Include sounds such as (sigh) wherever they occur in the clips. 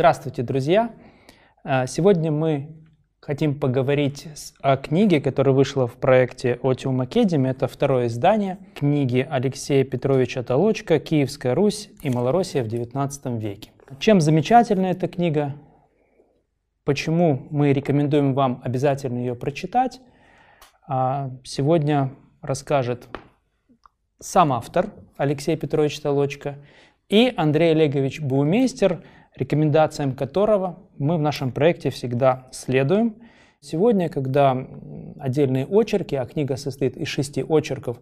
Здравствуйте, друзья! А, сегодня мы хотим поговорить о книге, которая вышла в проекте Otium Academy. Это второе издание книги Алексея Петровича Толочка «Киевская Русь и Малороссия в XIX веке». Чем замечательна эта книга? Почему мы рекомендуем вам обязательно ее прочитать? А, сегодня расскажет сам автор Алексей Петрович Толочка и Андрей Олегович Буумейстер – рекомендациям которого мы в нашем проекте всегда следуем. Сегодня, когда отдельные очерки, а книга состоит из шести очерков,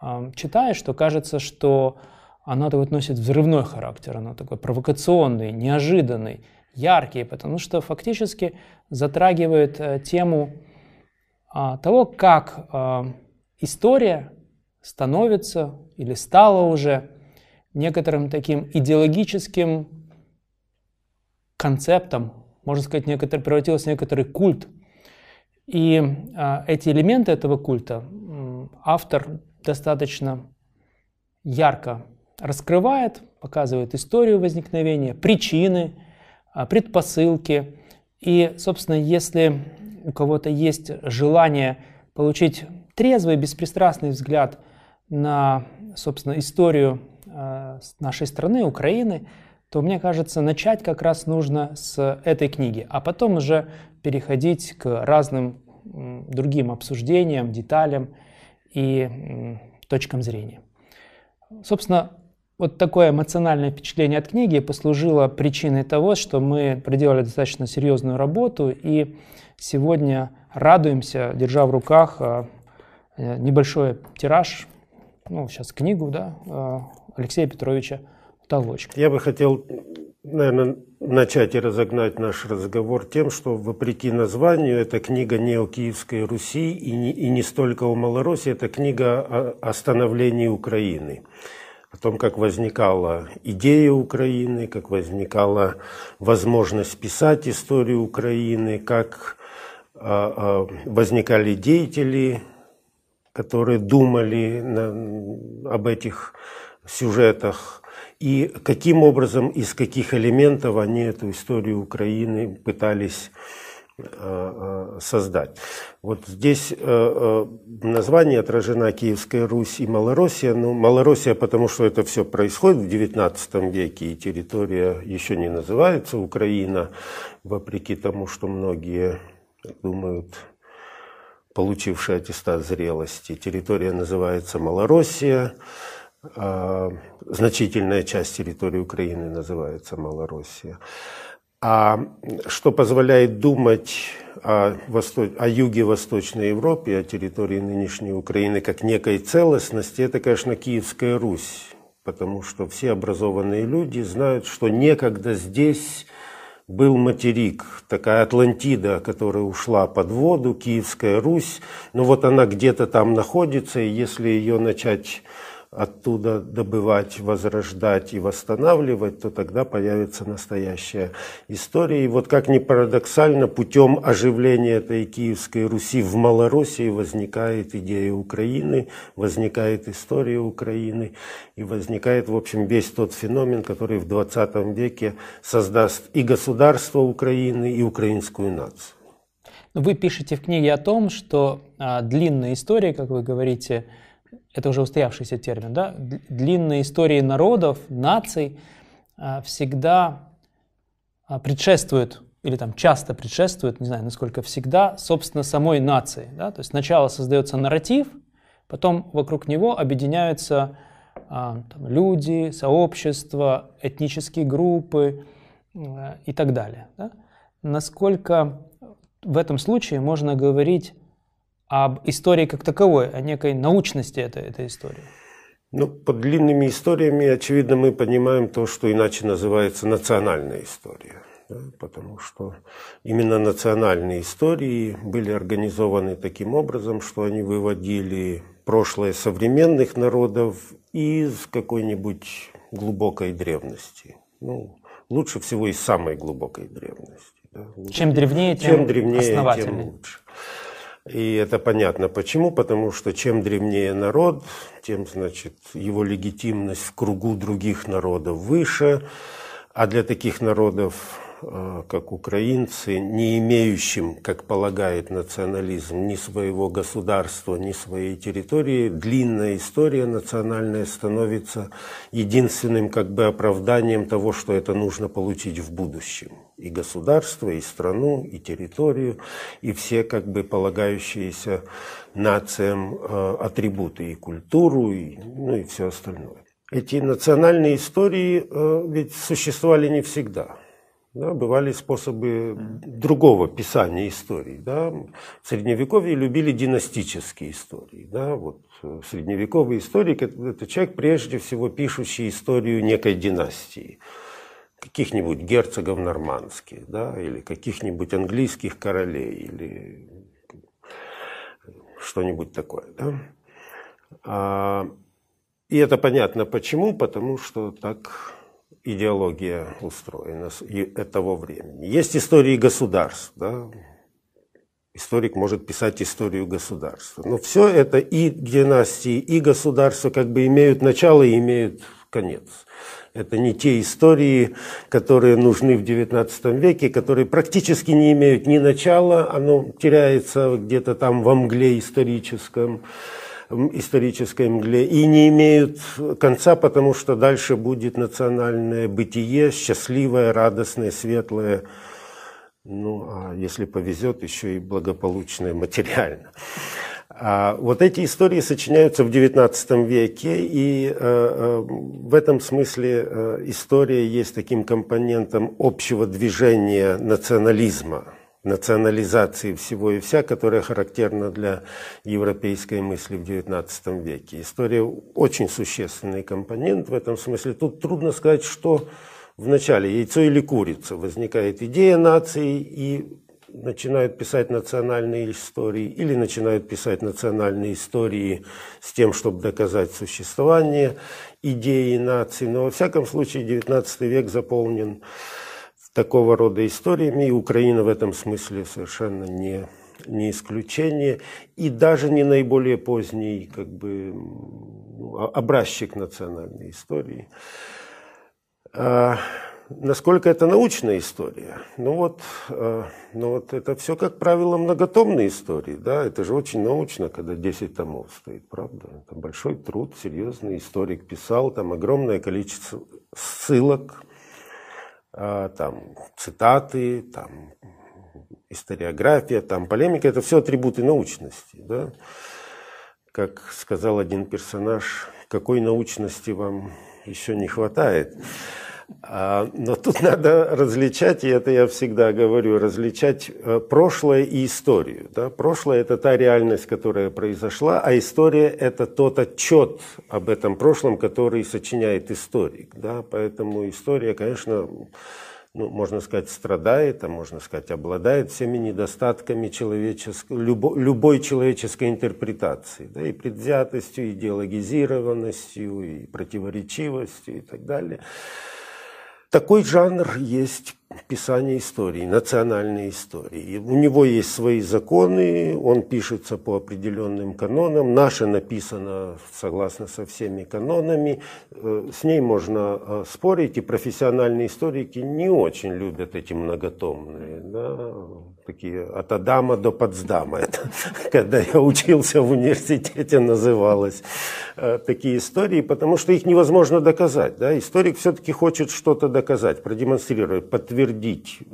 а, читаешь, то кажется, что она вот носит взрывной характер, она такой провокационный, неожиданный, яркий, потому что фактически затрагивает э, тему а, того, как а, история становится или стала уже некоторым таким идеологическим концептом, можно сказать, некоторый, превратилась в некоторый культ. И а, эти элементы этого культа автор достаточно ярко раскрывает, показывает историю возникновения, причины, а, предпосылки. И, собственно, если у кого-то есть желание получить трезвый, беспристрастный взгляд на, собственно, историю а, нашей страны, Украины, то мне кажется, начать как раз нужно с этой книги, а потом уже переходить к разным другим обсуждениям, деталям и точкам зрения. Собственно, вот такое эмоциональное впечатление от книги послужило причиной того, что мы проделали достаточно серьезную работу и сегодня радуемся, держа в руках э, небольшой тираж, ну, сейчас книгу, да, а, Алексея Петровича толочка. Я бы хотел, наверное, начать и разогнать наш разговор тем, что, вопреки названию, эта книга не о Киевской Руси и не, и не столько о Малороссии, это книга о, о становлении Украины о том, как возникала идея Украины, как возникала возможность писать историю Украины, как а, а, возникали деятели, которые думали на, об этих сюжетах, и каким образом, из каких элементов они эту историю Украины пытались э, э, создать. Вот здесь э, в названии отражена Киевская Русь и Малороссия. Ну, Малороссия, потому что это все происходит в XIX веке, и территория еще не называется Украина, вопреки тому, что многие думают, получившие аттестат зрелости. Территория называется Малороссия. А, значительная часть территории Украины называется Малороссия. А что позволяет думать о, Восто... о юге Восточной Европе, о территории нынешней Украины как некой целостности, это, конечно, Киевская Русь. Потому что все образованные люди знают, что некогда здесь был материк, такая Атлантида, которая ушла под воду, Киевская Русь. Но вот она где-то там находится, и если ее начать оттуда добывать, возрождать и восстанавливать, то тогда появится настоящая история. И вот как ни парадоксально, путем оживления этой Киевской Руси в Малороссии возникает идея Украины, возникает история Украины и возникает, в общем, весь тот феномен, который в 20 веке создаст и государство Украины, и украинскую нацию. Вы пишете в книге о том, что а, длинная история, как вы говорите, это уже устоявшийся термин, да, длинные истории народов, наций а, всегда а, предшествуют или там часто предшествуют, не знаю, насколько всегда, собственно, самой нации. Да? То есть сначала создается нарратив, потом вокруг него объединяются а, там, люди, сообщества, этнические группы и так далее. Да? Насколько в этом случае можно говорить об истории как таковой, о некой научности этой, этой истории? Ну, под длинными историями, очевидно, мы понимаем то, что иначе называется национальная история. Да, потому что именно национальные истории были организованы таким образом, что они выводили прошлое современных народов из какой-нибудь глубокой древности. Ну, лучше всего из самой глубокой древности. Да. Чем древнее, тем, чем древнее, тем лучше. И это понятно. Почему, потому что чем древнее народ, тем, значит, его легитимность в кругу других народов выше, А для таких народов как украинцы, не имеющим, как полагает национализм, ни своего государства, ни своей территории, длинная история национальная становится единственным как бы оправданием того, что это нужно получить в будущем. И государство, и страну, и территорию, и все как бы полагающиеся нациям э, атрибуты, и культуру, и, ну и все остальное. Эти национальные истории э, ведь существовали не всегда. Да, бывали способы другого писания историй. Да. В Средневековье любили династические истории. Да. Вот средневековый историк – это человек, прежде всего, пишущий историю некой династии. Каких-нибудь герцогов нормандских, да, или каких-нибудь английских королей, или что-нибудь такое. Да. А, и это понятно почему, потому что так идеология устроена того времени. Есть истории государств, да? Историк может писать историю государства. Но все это и династии, и государства как бы имеют начало и имеют конец. Это не те истории, которые нужны в XIX веке, которые практически не имеют ни начала, оно теряется где-то там во мгле историческом исторической мгле и не имеют конца, потому что дальше будет национальное бытие, счастливое, радостное, светлое, ну, а если повезет, еще и благополучное материально. А вот эти истории сочиняются в XIX веке, и э, э, в этом смысле э, история есть таким компонентом общего движения национализма национализации всего и вся, которая характерна для европейской мысли в XIX веке. История очень существенный компонент в этом смысле. Тут трудно сказать, что в начале яйцо или курица. Возникает идея нации и начинают писать национальные истории или начинают писать национальные истории с тем, чтобы доказать существование идеи нации. Но во всяком случае XIX век заполнен такого рода историями, и Украина в этом смысле совершенно не, не исключение, и даже не наиболее поздний как бы, образчик национальной истории. А, насколько это научная история? Ну вот, а, ну вот это все, как правило, многотомные истории. Да? Это же очень научно, когда 10 томов стоит, правда? Это большой труд, серьезный историк писал, там огромное количество ссылок, там цитаты, там историография, там полемика, это все атрибуты научности. Да? Как сказал один персонаж, какой научности вам еще не хватает. А, но тут (laughs) надо различать, и это я всегда говорю, различать э, прошлое и историю. Да? Прошлое – это та реальность, которая произошла, а история – это тот отчет об этом прошлом, который сочиняет историк. Да? Поэтому история, конечно, ну, можно сказать, страдает, а можно сказать, обладает всеми недостатками человеческой, любо, любой человеческой интерпретации, да, и предвзятостью, и идеологизированностью, и противоречивостью и так далее. Такой жанр есть писание истории, национальной истории. У него есть свои законы, он пишется по определенным канонам. Наше написано согласно со всеми канонами. Э, с ней можно э, спорить, и профессиональные историки не очень любят эти многотомные. Да? такие от Адама до Потсдама. Это, (laughs) когда я учился в университете, называлось э, такие истории, потому что их невозможно доказать. Да? Историк все-таки хочет что-то доказать, продемонстрировать, подтвердить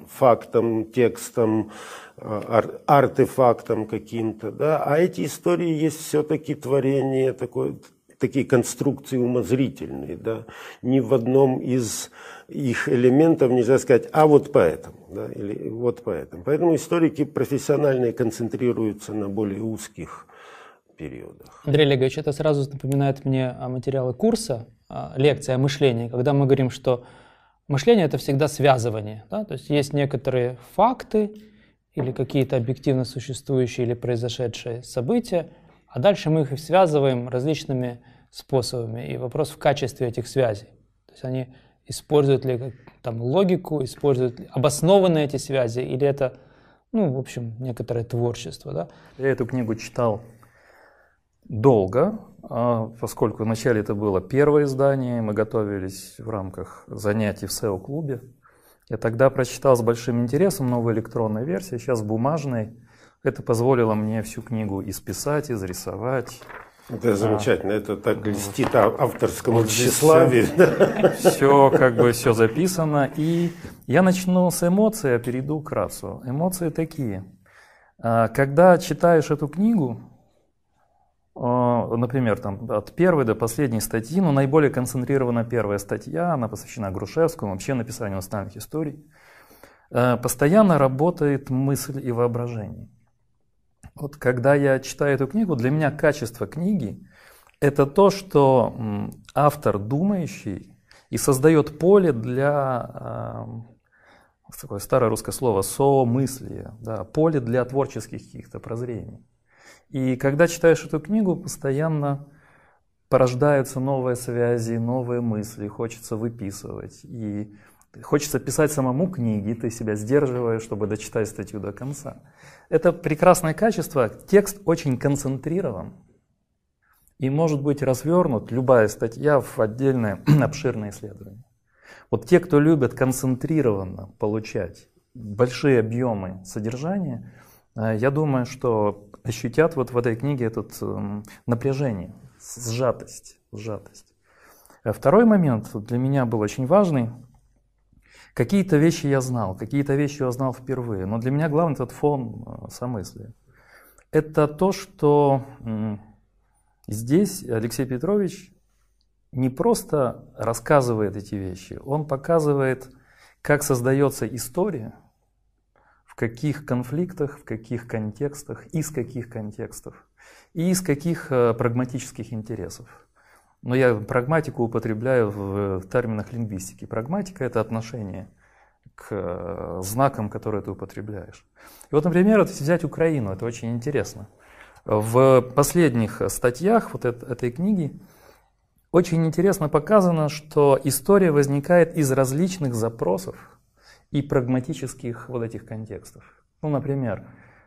фактом, текстом, э, ар- артефактом каким-то. Да? А эти истории есть все-таки творение такое, такие конструкции умозрительные. Да? Ни в одном из их элементов нельзя сказать, а вот поэтому, да, или вот поэтому. Поэтому историки профессиональные концентрируются на более узких периодах. Андрей Олегович, это сразу напоминает мне о материале курса, лекция о мышлении, когда мы говорим, что мышление это всегда связывание. Да? То есть есть некоторые факты или какие-то объективно существующие или произошедшие события, а дальше мы их связываем различными способами. И вопрос в качестве этих связей. То есть они используют ли там логику, используют ли обоснованные эти связи, или это, ну, в общем, некоторое творчество, да? Я эту книгу читал долго, поскольку вначале это было первое издание, мы готовились в рамках занятий в SEO-клубе. Я тогда прочитал с большим интересом новую электронную версию, сейчас бумажной. Это позволило мне всю книгу исписать, изрисовать. Это замечательно, а, это так льстит авторскому вот тщеславию. Все, все, как бы все записано. И я начну с эмоций, а перейду к рацу. Эмоции такие. А, когда читаешь эту книгу, а, например, там, от первой до последней статьи, но наиболее концентрирована первая статья, она посвящена Грушевскому, вообще написанию национальных историй, а, постоянно работает мысль и воображение. Вот когда я читаю эту книгу, для меня качество книги – это то, что автор думающий и создает поле для такое старое русское слово «соомыслие», да, поле для творческих каких-то прозрений. И когда читаешь эту книгу, постоянно порождаются новые связи, новые мысли, хочется выписывать. И хочется писать самому книги, ты себя сдерживаешь, чтобы дочитать статью до конца. Это прекрасное качество. Текст очень концентрирован и может быть развернут, любая статья, в отдельное (clears throat) обширное исследование. Вот те, кто любят концентрированно получать большие объемы содержания, э, я думаю, что ощутят вот в этой книге это эм, напряжение, сжатость, сжатость. А второй момент для меня был очень важный. Какие-то вещи я знал, какие-то вещи я знал впервые, но для меня главный этот фон э, самыслия. Это то, что здесь Алексей Петрович не просто рассказывает эти вещи, он показывает, как создается история, каких конфликтах, в каких контекстах, из каких контекстов, и из каких э, прагматических интересов. Но я прагматику употребляю в, в терминах лингвистики. Прагматика – это отношение к э, знакам, которые ты употребляешь. И вот, например, взять Украину, это очень интересно. В последних статьях вот этой книги очень интересно показано, что история возникает из различных запросов и прагматических вот этих контекстов. Ну, например,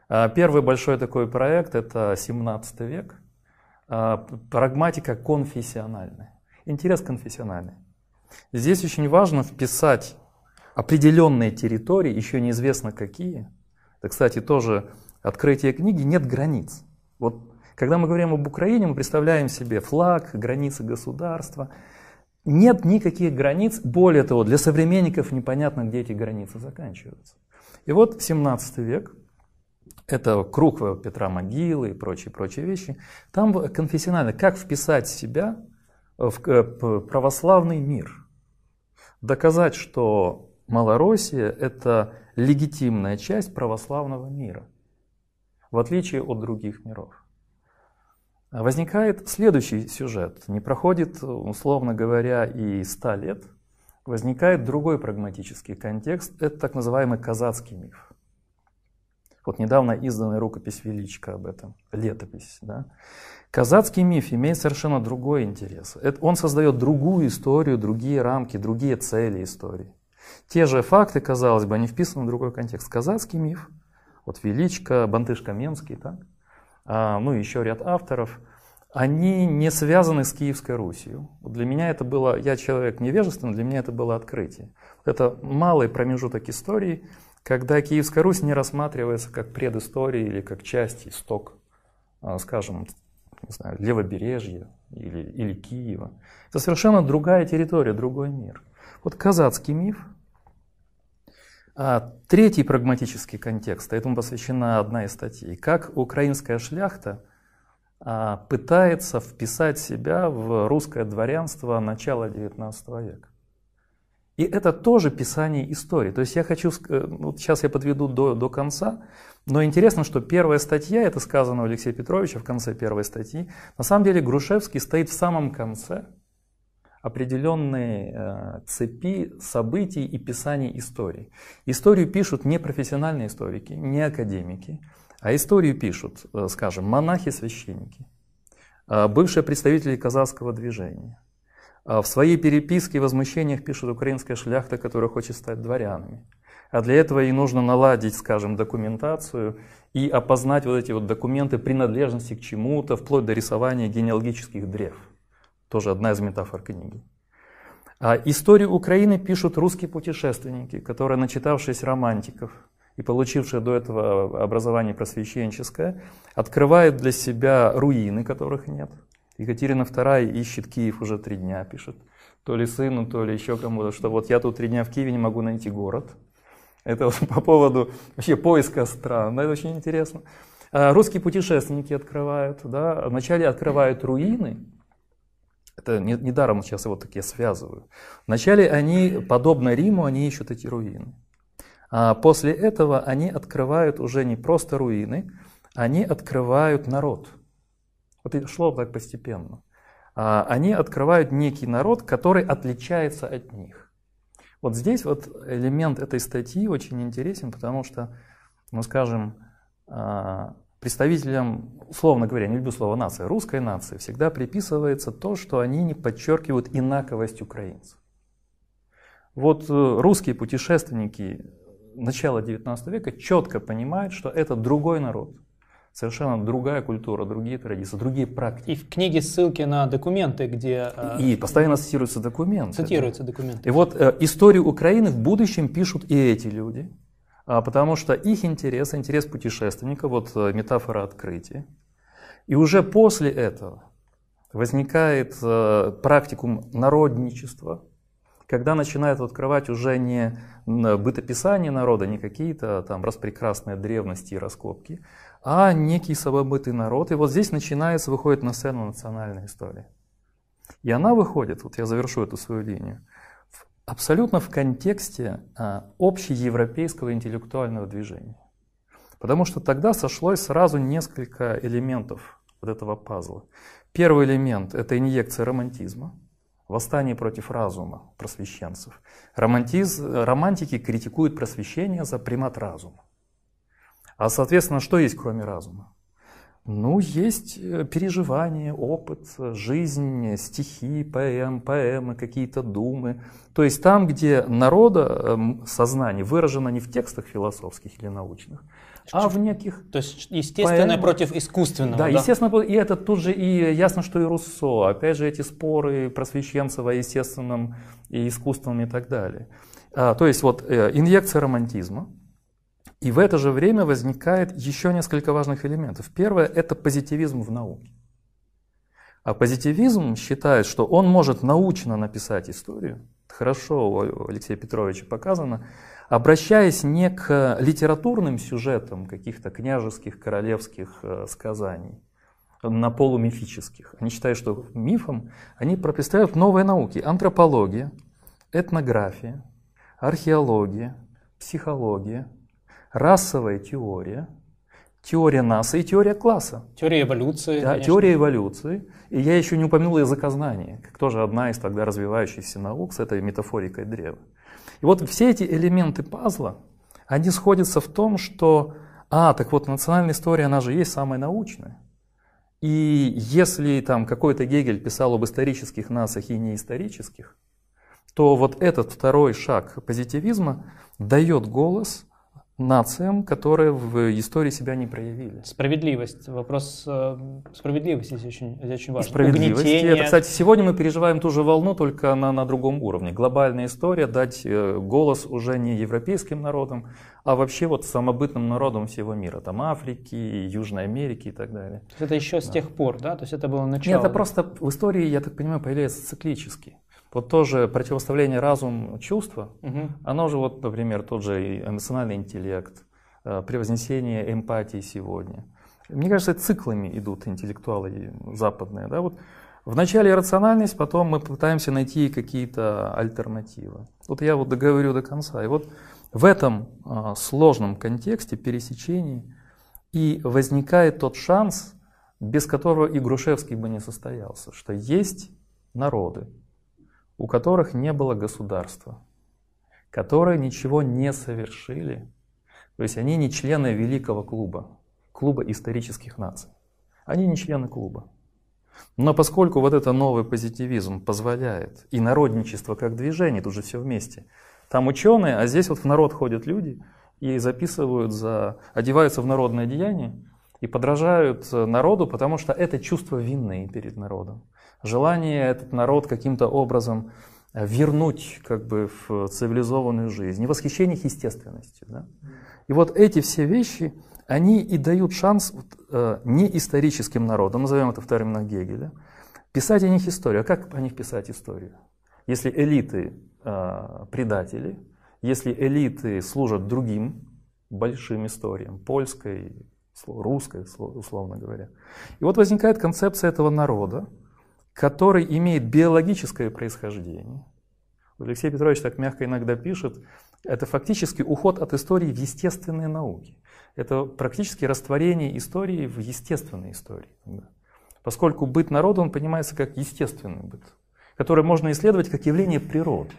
а, первый большой такой проект – это 17 век, а, прагматика конфессиональная, интерес конфессиональный. Здесь очень важно вписать определенные территории, еще неизвестно какие. Это, кстати, тоже открытие книги, нет границ. Вот когда мы говорим об Украине, мы представляем себе флаг, границы государства. Нет никаких границ. Более того, для современников непонятно, где эти границы заканчиваются. И вот 17 век, это круг Петра Могилы и прочие-прочие вещи. Там конфессионально, как вписать себя в православный мир. Доказать, что Малороссия – это легитимная часть православного мира, в отличие от других миров. Возникает следующий сюжет. Не проходит, условно говоря, и ста лет. Возникает другой прагматический контекст. Это так называемый казацкий миф. Вот недавно изданная рукопись Величко об этом, летопись. Да? Казацкий миф имеет совершенно другой интерес. Он создает другую историю, другие рамки, другие цели истории. Те же факты, казалось бы, они вписаны в другой контекст. Казацкий миф, вот Величко, Бантыш-Каменский, так? А, ну и еще ряд авторов, они не связаны с Киевской Русью. Для меня это было, я человек невежественный, для меня это было открытие. Это малый промежуток истории, когда Киевская Русь не рассматривается как предыстория или как часть, исток, а, скажем, не знаю, левобережья или, или Киева. Это совершенно другая территория, другой мир. Вот казацкий миф, а третий прагматический контекст, а этому посвящена одна из статей, как украинская шляхта а, пытается вписать себя в русское дворянство начала XIX века. И это тоже писание истории. То есть я хочу, э, вот сейчас я подведу до, до конца, но интересно, что первая статья, это сказано у Алексея Петровича в конце первой статьи, на самом деле Грушевский стоит в самом конце определенные э, цепи событий и писаний истории. Историю пишут не профессиональные историки, не академики, а историю пишут, э, скажем, монахи-священники, э, бывшие представители казахского движения. В своей переписке и возмущениях пишут украинская шляхта, которая хочет стать дворянами. А для этого и нужно наладить, скажем, документацию и опознать вот эти вот документы принадлежности к чему-то, вплоть до рисования генеалогических древ. Тоже одна из метафор книги. А историю Украины пишут русские путешественники, которые, начитавшись романтиков и получившие до этого образование просвещенческое, открывают для себя руины, которых нет. Екатерина II ищет Киев уже три дня, пишет. То ли сыну, то ли еще кому-то, что вот я тут три дня в Киеве не могу найти город. Это вот по поводу вообще поиска стран. Это очень интересно. А русские путешественники открывают, да, вначале открывают руины, это недаром не сейчас его такие связываю. Вначале они, подобно Риму, они ищут эти руины. А после этого они открывают уже не просто руины, они открывают народ. Вот шло так постепенно. А они открывают некий народ, который отличается от них. Вот здесь вот элемент этой статьи очень интересен, потому что, ну скажем, а, представителям, условно говоря, не люблю слово нация, русской нации всегда приписывается то, что они не подчеркивают инаковость украинцев. Вот э, русские путешественники начала XIX века четко понимают, что это другой народ, совершенно другая культура, другие традиции, другие практики. И в книге ссылки на документы, где... Э, и постоянно цитируются документы. Цитируются документы. И вот э, историю Украины в будущем пишут и эти люди. А, потому что их интерес, интерес путешественника, вот э, метафора открытия. И уже после этого возникает э, практикум народничества, когда начинают открывать уже не бытописание народа, не какие-то там распрекрасные древности и раскопки, а некий самобытый народ. И вот здесь начинается, выходит на сцену национальная история. И она выходит, вот я завершу эту свою линию, абсолютно в контексте а, общеевропейского интеллектуального движения. Потому что тогда сошлось сразу несколько элементов вот этого пазла. Первый элемент – это инъекция романтизма, восстание против разума просвещенцев. Романтиз, романтики критикуют просвещение за примат разума. А, соответственно, что есть кроме разума? Ну, есть э, переживания, опыт, жизнь, стихи, поэм, поэмы, какие-то думы. То есть там, где народа эм, сознание выражено не в текстах философских или научных, а в неких... То есть естественное поэмах. против искусственного. Да, да, естественно, и это тут же и ясно, что и Руссо. Опять же, эти споры просвещенцев о естественном и искусственном и так далее. А, то есть вот э, инъекция романтизма, и в это же время возникает еще несколько важных элементов. Первое – это позитивизм в науке. А позитивизм считает, что он может научно написать историю, хорошо у Алексея Петровича показано, обращаясь не к литературным сюжетам каких-то княжеских, королевских э, сказаний, на полумифических. Они считают, что мифом они представляют новые науки. Антропология, этнография, археология, психология – расовая теория, теория наса и теория класса. Теория эволюции. Да, теория эволюции. И я еще не упомянул языкознание, как тоже одна из тогда развивающихся наук с этой метафорикой древа. И вот все эти элементы пазла, они сходятся в том, что, а, так вот, национальная история, она же есть самая научная. И если там какой-то Гегель писал об исторических нациях и неисторических, то вот этот второй шаг позитивизма дает голос нациям, которые в истории себя не проявили. Справедливость. Вопрос э, справедливости здесь очень, здесь очень важен. Справедливость. Это, кстати, сегодня мы переживаем ту же волну, только на, на другом уровне. Глобальная история, дать э, голос уже не европейским народам, а вообще вот самобытным народам всего мира. Там Африки, Южной Америки и так далее. Это еще с да. тех пор, да? То есть это было начало? Нет, это просто в истории, я так понимаю, появляется циклически. Вот тоже противоставление разум-чувства, угу. оно же вот, например, тот же эмоциональный интеллект, э, превознесение эмпатии сегодня. Мне кажется, циклами идут интеллектуалы западные. Да? Вот вначале рациональность, потом мы пытаемся найти какие-то альтернативы. Вот я вот договорю до конца. И вот в этом а, сложном контексте пересечений и возникает тот шанс, без которого и Грушевский бы не состоялся, что есть народы, у которых не было государства, которые ничего не совершили. То есть они не члены великого клуба, клуба исторических наций. Они не члены клуба. Но поскольку вот это новый позитивизм позволяет, и народничество как движение, тут же все вместе. Там ученые, а здесь вот в народ ходят люди и записывают за, одеваются в народное деяние и подражают народу, потому что это чувство вины перед народом. Желание этот народ каким-то образом вернуть как бы в цивилизованную жизнь, и восхищение их естественностью. Да? И вот эти все вещи, они и дают шанс э, неисторическим народам, назовем это в терминах Гегеля, писать о них историю. А как о них писать историю? Если элиты э, предатели, если элиты служат другим большим историям, польской, русской, условно говоря. И вот возникает концепция этого народа, который имеет биологическое происхождение. Алексей Петрович так мягко иногда пишет, это фактически уход от истории в естественные науки. Это практически растворение истории в естественной истории. Поскольку быт народа, он понимается как естественный быт, который можно исследовать как явление природы,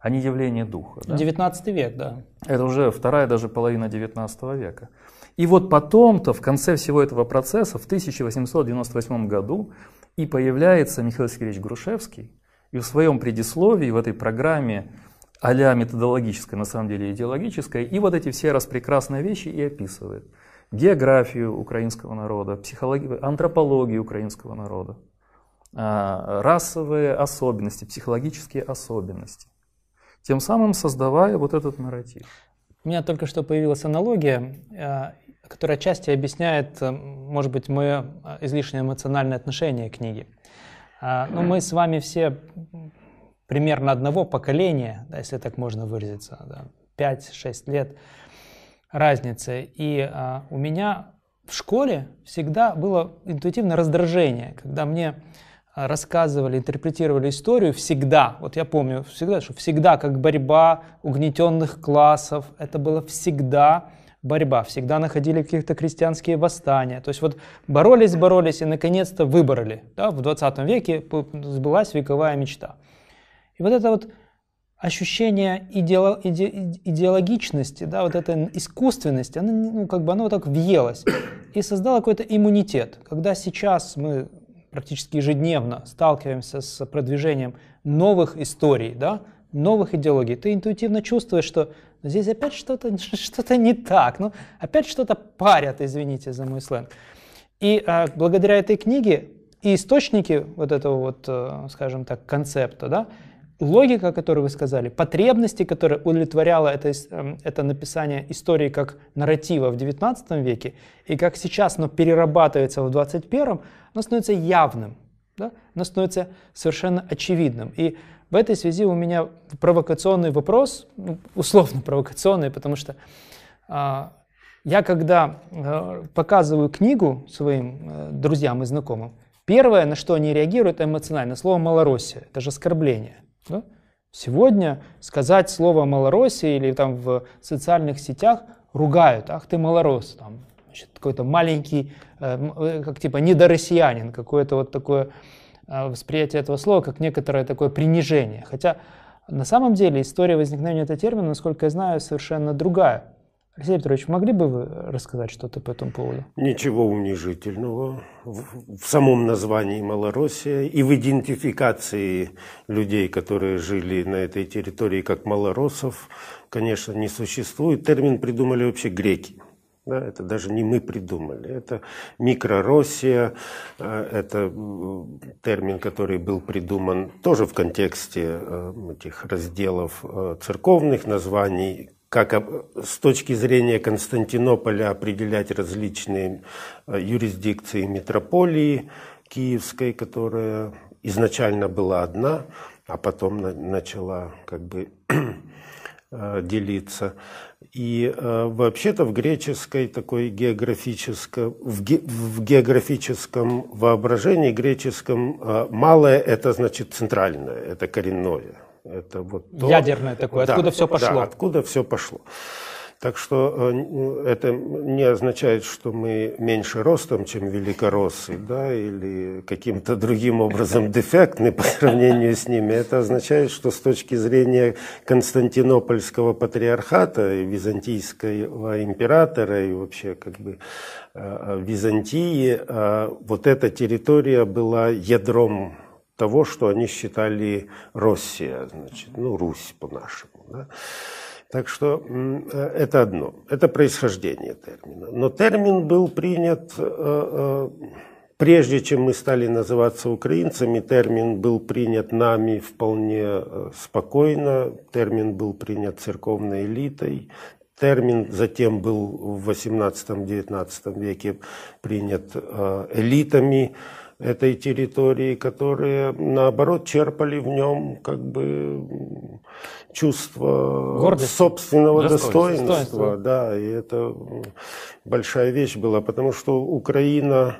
а не явление духа. Да? 19 век, да. Это уже вторая даже половина 19 века. И вот потом-то, в конце всего этого процесса, в 1898 году, и появляется Михаил Сергеевич Грушевский, и в своем предисловии, в этой программе а методологической, на самом деле идеологической, и вот эти все распрекрасные вещи и описывает. Географию украинского народа, антропологию украинского народа, а, расовые особенности, психологические особенности. Тем самым создавая вот этот нарратив. У меня только что появилась аналогия, а, которая отчасти объясняет, э, может быть, мое э, излишне эмоциональное отношение к книге. А, ну, мы с вами все примерно одного поколения, да, если так можно выразиться, да, 5-6 лет разницы. И а, у меня в школе всегда было интуитивное раздражение, когда мне а, рассказывали, интерпретировали историю всегда, вот я помню всегда, что всегда как борьба угнетенных классов, это было всегда борьба, всегда находили какие-то крестьянские восстания. То есть вот боролись, боролись и наконец-то выбрали. Да, в 20 веке сбылась вековая мечта. И вот это вот ощущение идео, иде, идеологичности, да, вот этой искусственности, оно, ну, как бы оно так въелось и создало какой-то иммунитет. Когда сейчас мы практически ежедневно сталкиваемся с продвижением новых историй, да, новых идеологий, ты интуитивно чувствуешь, что здесь опять что-то (laughs) что не так, ну, опять что-то парят, извините за мой сленг. И а, благодаря этой книге и источники вот этого вот, э, скажем так, концепта, да, логика, которую вы сказали, потребности, которые удовлетворяло это, эм, это написание истории как нарратива в XIX веке, и как сейчас оно перерабатывается в 21, оно становится явным, да? оно становится совершенно очевидным. И в этой связи у меня провокационный вопрос, ну, условно провокационный, потому что а, я когда а, показываю книгу своим а, друзьям и знакомым, первое, на что они реагируют эмоционально, слово «малороссия», это же оскорбление. Да? Сегодня сказать слово «малороссия» или там в социальных сетях ругают, ах ты малорос, там, какой-то маленький, э, э, как типа недороссиянин, какое-то вот такое э, восприятие этого слова, как некоторое такое принижение. Хотя на самом деле история возникновения этого термина, насколько я знаю, совершенно другая. Алексей Петрович, могли бы вы рассказать что-то по этому поводу? Ничего унижительного в, в самом названии Малороссия и в идентификации людей, которые жили на этой территории как малороссов, конечно, не существует. Термин придумали вообще греки. Да, это даже не мы придумали. Это микророссия, э, это термин, который был придуман тоже в контексте э, этих разделов э, церковных названий, как с точки зрения Константинополя определять различные юрисдикции метрополии киевской, которая изначально была одна, а потом начала как бы (clears throat) делиться. И э, вообще-то в греческой такой географическом, в, ге, в географическом воображении греческом э, малое это значит центральное, это коренное. Это вот то, Ядерное такое, откуда да, все пошло. Да, откуда все пошло. Так что э, это не означает, что мы меньше ростом, чем великороссы, да, или каким-то другим образом дефектны по сравнению с ними. Это означает, что с точки зрения Константинопольского патриархата и византийского императора и вообще как бы э, Византии, э, вот эта территория была ядром того, что они считали Россия, значит, ну, Русь по-нашему. Да? Так что э, это одно, это происхождение термина. Но термин был принят, э, э, прежде чем мы стали называться украинцами, термин был принят нами вполне спокойно, термин был принят церковной элитой, термин затем был в 18-19 веке принят элитами, этой территории, которые, наоборот, черпали в нем как бы чувство Гордость. собственного достоинства. достоинства. Да, и это большая вещь была, потому что Украина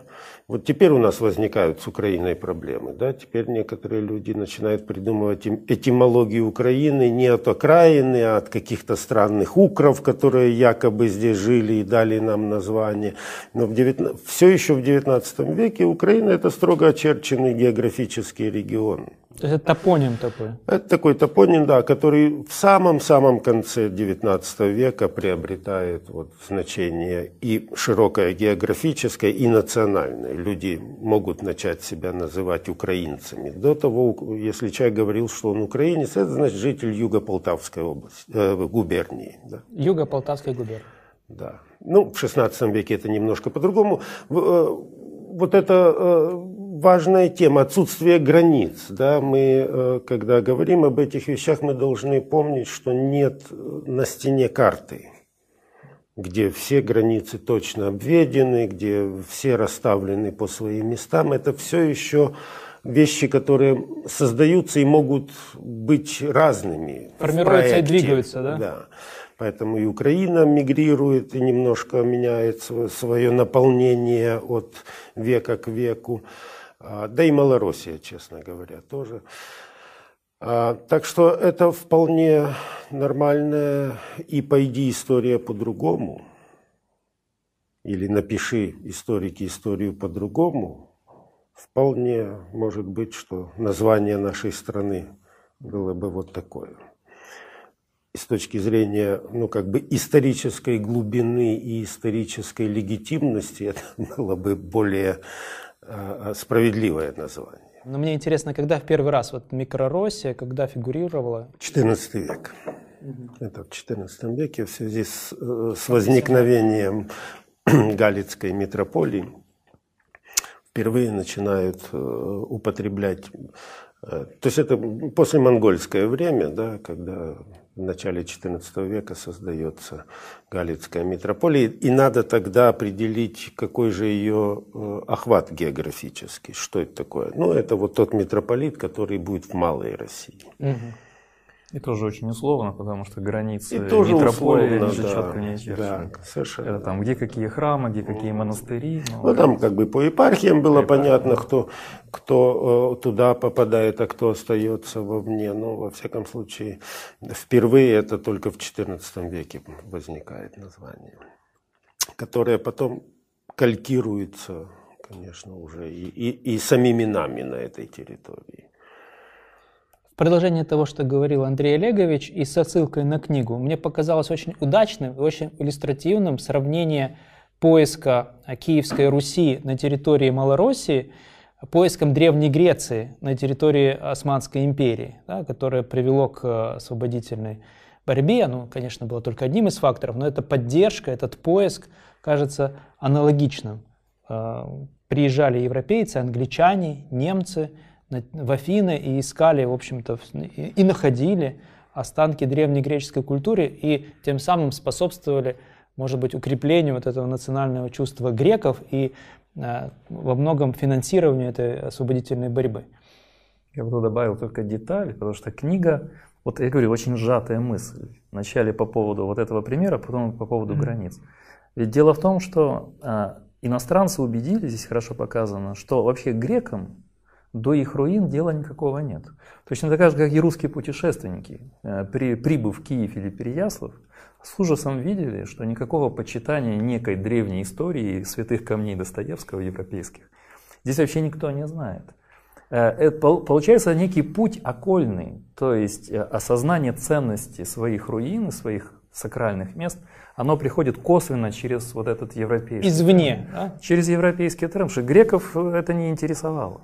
вот теперь у нас возникают с Украиной проблемы. Да? Теперь некоторые люди начинают придумывать этимологию Украины не от окраины, а от каких-то странных укров, которые якобы здесь жили и дали нам название. Но в 19... все еще в XIX веке Украина это строго очерченный географический регион. Это топоним такой? Это такой топоним, да, который в самом-самом конце XIX века приобретает вот значение и широкое географическое, и национальное. Люди могут начать себя называть украинцами. До того, если человек говорил, что он украинец, это значит житель Юго-Полтавской области, э, губернии. Да. Юго-Полтавской губернии. Да. Ну, в XVI веке это немножко по-другому. Э, вот это э, важная тема, отсутствие границ. Да? Мы, э, когда говорим об этих вещах, мы должны помнить, что нет э, на стене карты, где все границы точно обведены, где все расставлены по своим местам. Это все еще вещи, которые создаются и могут быть разными. Формируются и двигаются, да? Да. Поэтому и Украина мигрирует и немножко меняет свое наполнение от века к веку. А, да и Малороссия, честно говоря, тоже. А, так что это вполне нормальная и пойди история по-другому, или напиши историки историю по-другому, вполне может быть, что название нашей страны было бы вот такое. И с точки зрения ну, как бы исторической глубины и исторической легитимности (laughs) это было бы более справедливое название. Но мне интересно, когда в первый раз вот микророссия, когда фигурировала? 14 век. Угу. Это в 14 веке в связи с, э, с возникновением (clears throat) Галицкой митрополии впервые начинают э, употреблять, то есть это после монгольское время, да, когда в начале XIV века создается Галицкая митрополия, и надо тогда определить, какой же ее э, охват географический, что это такое. Ну, это вот тот митрополит, который будет в Малой России. Угу. И тоже очень условно, потому что границы и тоже метрополии условно, да, четко не очерчены. Да, совершенно. Это там где какие храмы, где какие монастыри. Ну, ну там как бы по епархиям было по понятно, кто, кто э, туда попадает, а кто остается вовне. Но во всяком случае, впервые это только в XIV веке возникает название, которое потом калькируется, конечно, уже и, и, и самими нами на этой территории продолжение того, что говорил Андрей Олегович, и с отсылкой на книгу, мне показалось очень удачным и очень иллюстративным сравнение поиска Киевской Руси на территории Малороссии поиском Древней Греции на территории Османской империи, да, которое привело к освободительной борьбе. Ну, конечно, было только одним из факторов, но эта поддержка, этот поиск кажется аналогичным. А, приезжали европейцы, англичане, немцы – в Афины и искали, в общем-то, и находили останки древней греческой культуры и тем самым способствовали, может быть, укреплению вот этого национального чувства греков и э, во многом финансированию этой освободительной борьбы. Я бы добавил только деталь, потому что книга, вот я говорю, очень сжатая мысль. Вначале по поводу вот этого примера, потом по поводу mm-hmm. границ. Ведь дело в том, что э, иностранцы убедились, здесь хорошо показано, что вообще грекам до их руин дела никакого нет. Точно так же, как и русские путешественники, э, при, прибыв в Киев или Переяслав, с ужасом видели, что никакого почитания некой древней истории святых камней Достоевского европейских здесь вообще никто не знает. Э, это получается некий путь окольный, то есть э, осознание ценности своих руин, своих сакральных мест, оно приходит косвенно через вот этот европейский. Извне, да? Через европейский тренд, что греков это не интересовало.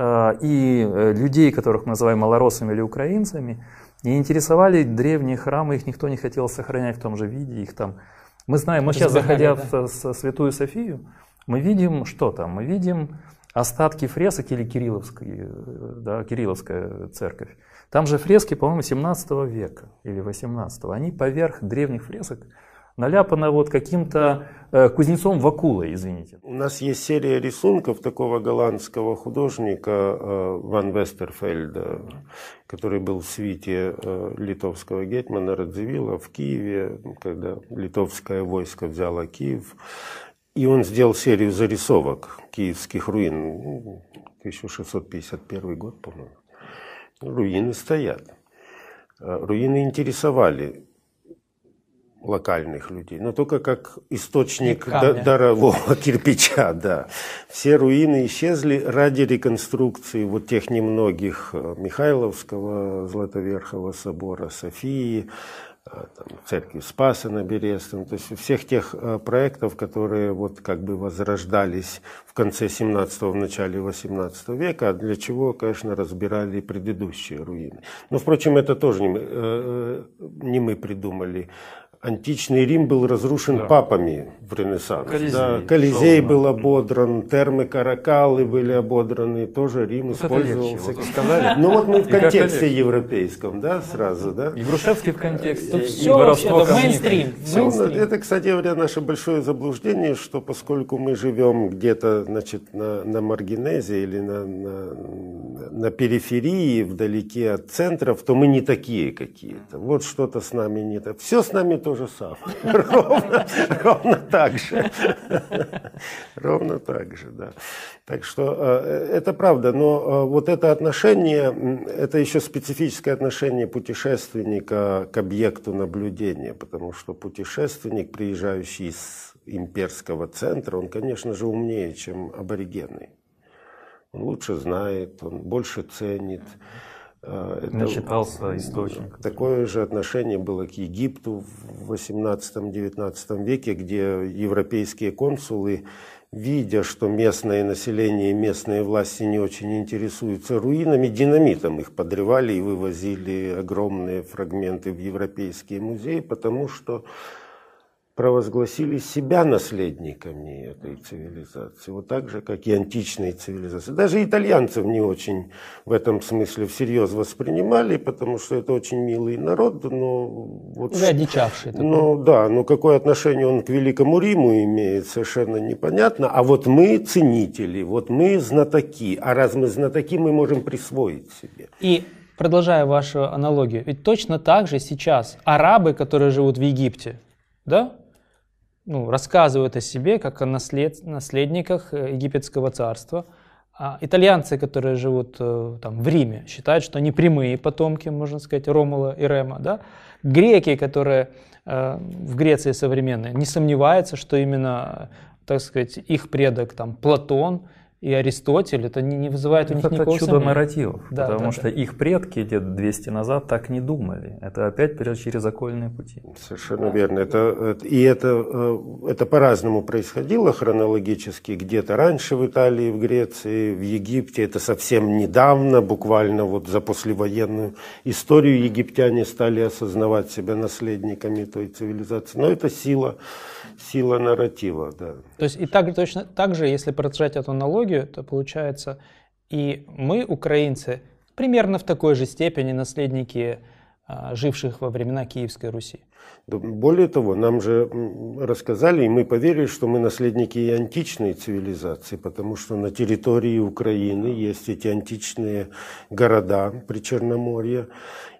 Э, и людей, которых мы называем малоросами или украинцами, не интересовали древние храмы, их никто не хотел сохранять в том же виде, их там... Мы знаем, мы сейчас, заходя да? в Святую Софию, мы видим, что там? Мы видим остатки фресок или Кирилловской, да, Кирилловская церковь. Там же фрески, по-моему, 17 века или 18. Они поверх древних фресок наляпано вот каким-то э, кузнецом Вакулой, извините. У нас есть серия рисунков такого голландского художника э, Ван Вестерфельда, который был в свите э, литовского гетмана Радзивилла в Киеве, когда литовское войско взяло Киев. И он сделал серию зарисовок киевских руин, 1651 год, по-моему. Руины стоят. Руины интересовали локальных людей, но только как источник дарового (laughs) кирпича, да. Все руины исчезли ради реконструкции вот тех немногих э, Михайловского, Златоверхого собора, Софии, э, там, церкви Спаса на Берестом, то есть всех тех э, проектов, которые вот как бы возрождались в конце 17-го, в начале 18 века, для чего, конечно, разбирали предыдущие руины. Но, впрочем, это тоже не мы, не мы придумали античный Рим был разрушен да. папами в Ренессанс. Колизей, да, Колизей был ободран, термы Каракалы были ободраны, тоже Рим вот использовался. Вот сказали. Ну вот мы в контексте европейском, да, сразу, да. И Грушевский в контексте, и все вообще, мейнстрим. Это, кстати говоря, наше большое заблуждение, что поскольку мы живем где-то, значит, на, на маргинезе или на, на, на периферии, вдалеке от центров, то мы не такие какие-то. Вот что-то с нами не так. Все с нами то то же самое. (laughs) Ровно, так же. (laughs) Ровно так же, да. Так что э, это правда, но э, вот это отношение, это еще специфическое отношение путешественника к объекту наблюдения, потому что путешественник, приезжающий из имперского центра, он, конечно же, умнее, чем аборигены. Он лучше знает, он больше ценит. А, это, Начитался источник. Такое же отношение было к Египту в 18-19 веке, где европейские консулы, видя, что местное население и местные власти не очень интересуются руинами, динамитом их подрывали и вывозили огромные фрагменты в европейские музеи, потому что провозгласили себя наследниками этой цивилизации, вот так же, как и античной цивилизации. Даже итальянцев не очень в этом смысле всерьез воспринимали, потому что это очень милый народ, но... Вот, Уже одичавший. Ну да, но какое отношение он к Великому Риму имеет, совершенно непонятно. А вот мы ценители, вот мы знатоки, а раз мы знатоки, мы можем присвоить себе. И продолжая вашу аналогию, ведь точно так же сейчас арабы, которые живут в Египте, да, ну, рассказывают о себе как о наслед, наследниках э, египетского царства. А итальянцы, которые живут э, там, в Риме, считают, что они прямые потомки, можно сказать, Ромула и Рема. Да? Греки, которые э, в Греции современные, не сомневаются, что именно, так сказать, их предок там, Платон – и Аристотель, это не, не вызывает у них это никакого чудо сомнения. нарративов, да, потому да, что да. их предки лет 200 назад так не думали. Это опять через окольные пути. Совершенно да. верно. Это, и это, э, это по-разному происходило хронологически. Где-то раньше в Италии, в Греции, в Египте. Это совсем недавно, буквально вот за послевоенную историю египтяне стали осознавать себя наследниками той цивилизации. Но это сила сила нарратива, да. То есть и так, точно так же, если продолжать эту аналогию, то получается и мы, украинцы, примерно в такой же степени наследники а, живших во времена Киевской Руси. Более того, нам же рассказали, и мы поверили, что мы наследники и античной цивилизации, потому что на территории Украины есть эти античные города при Черноморье,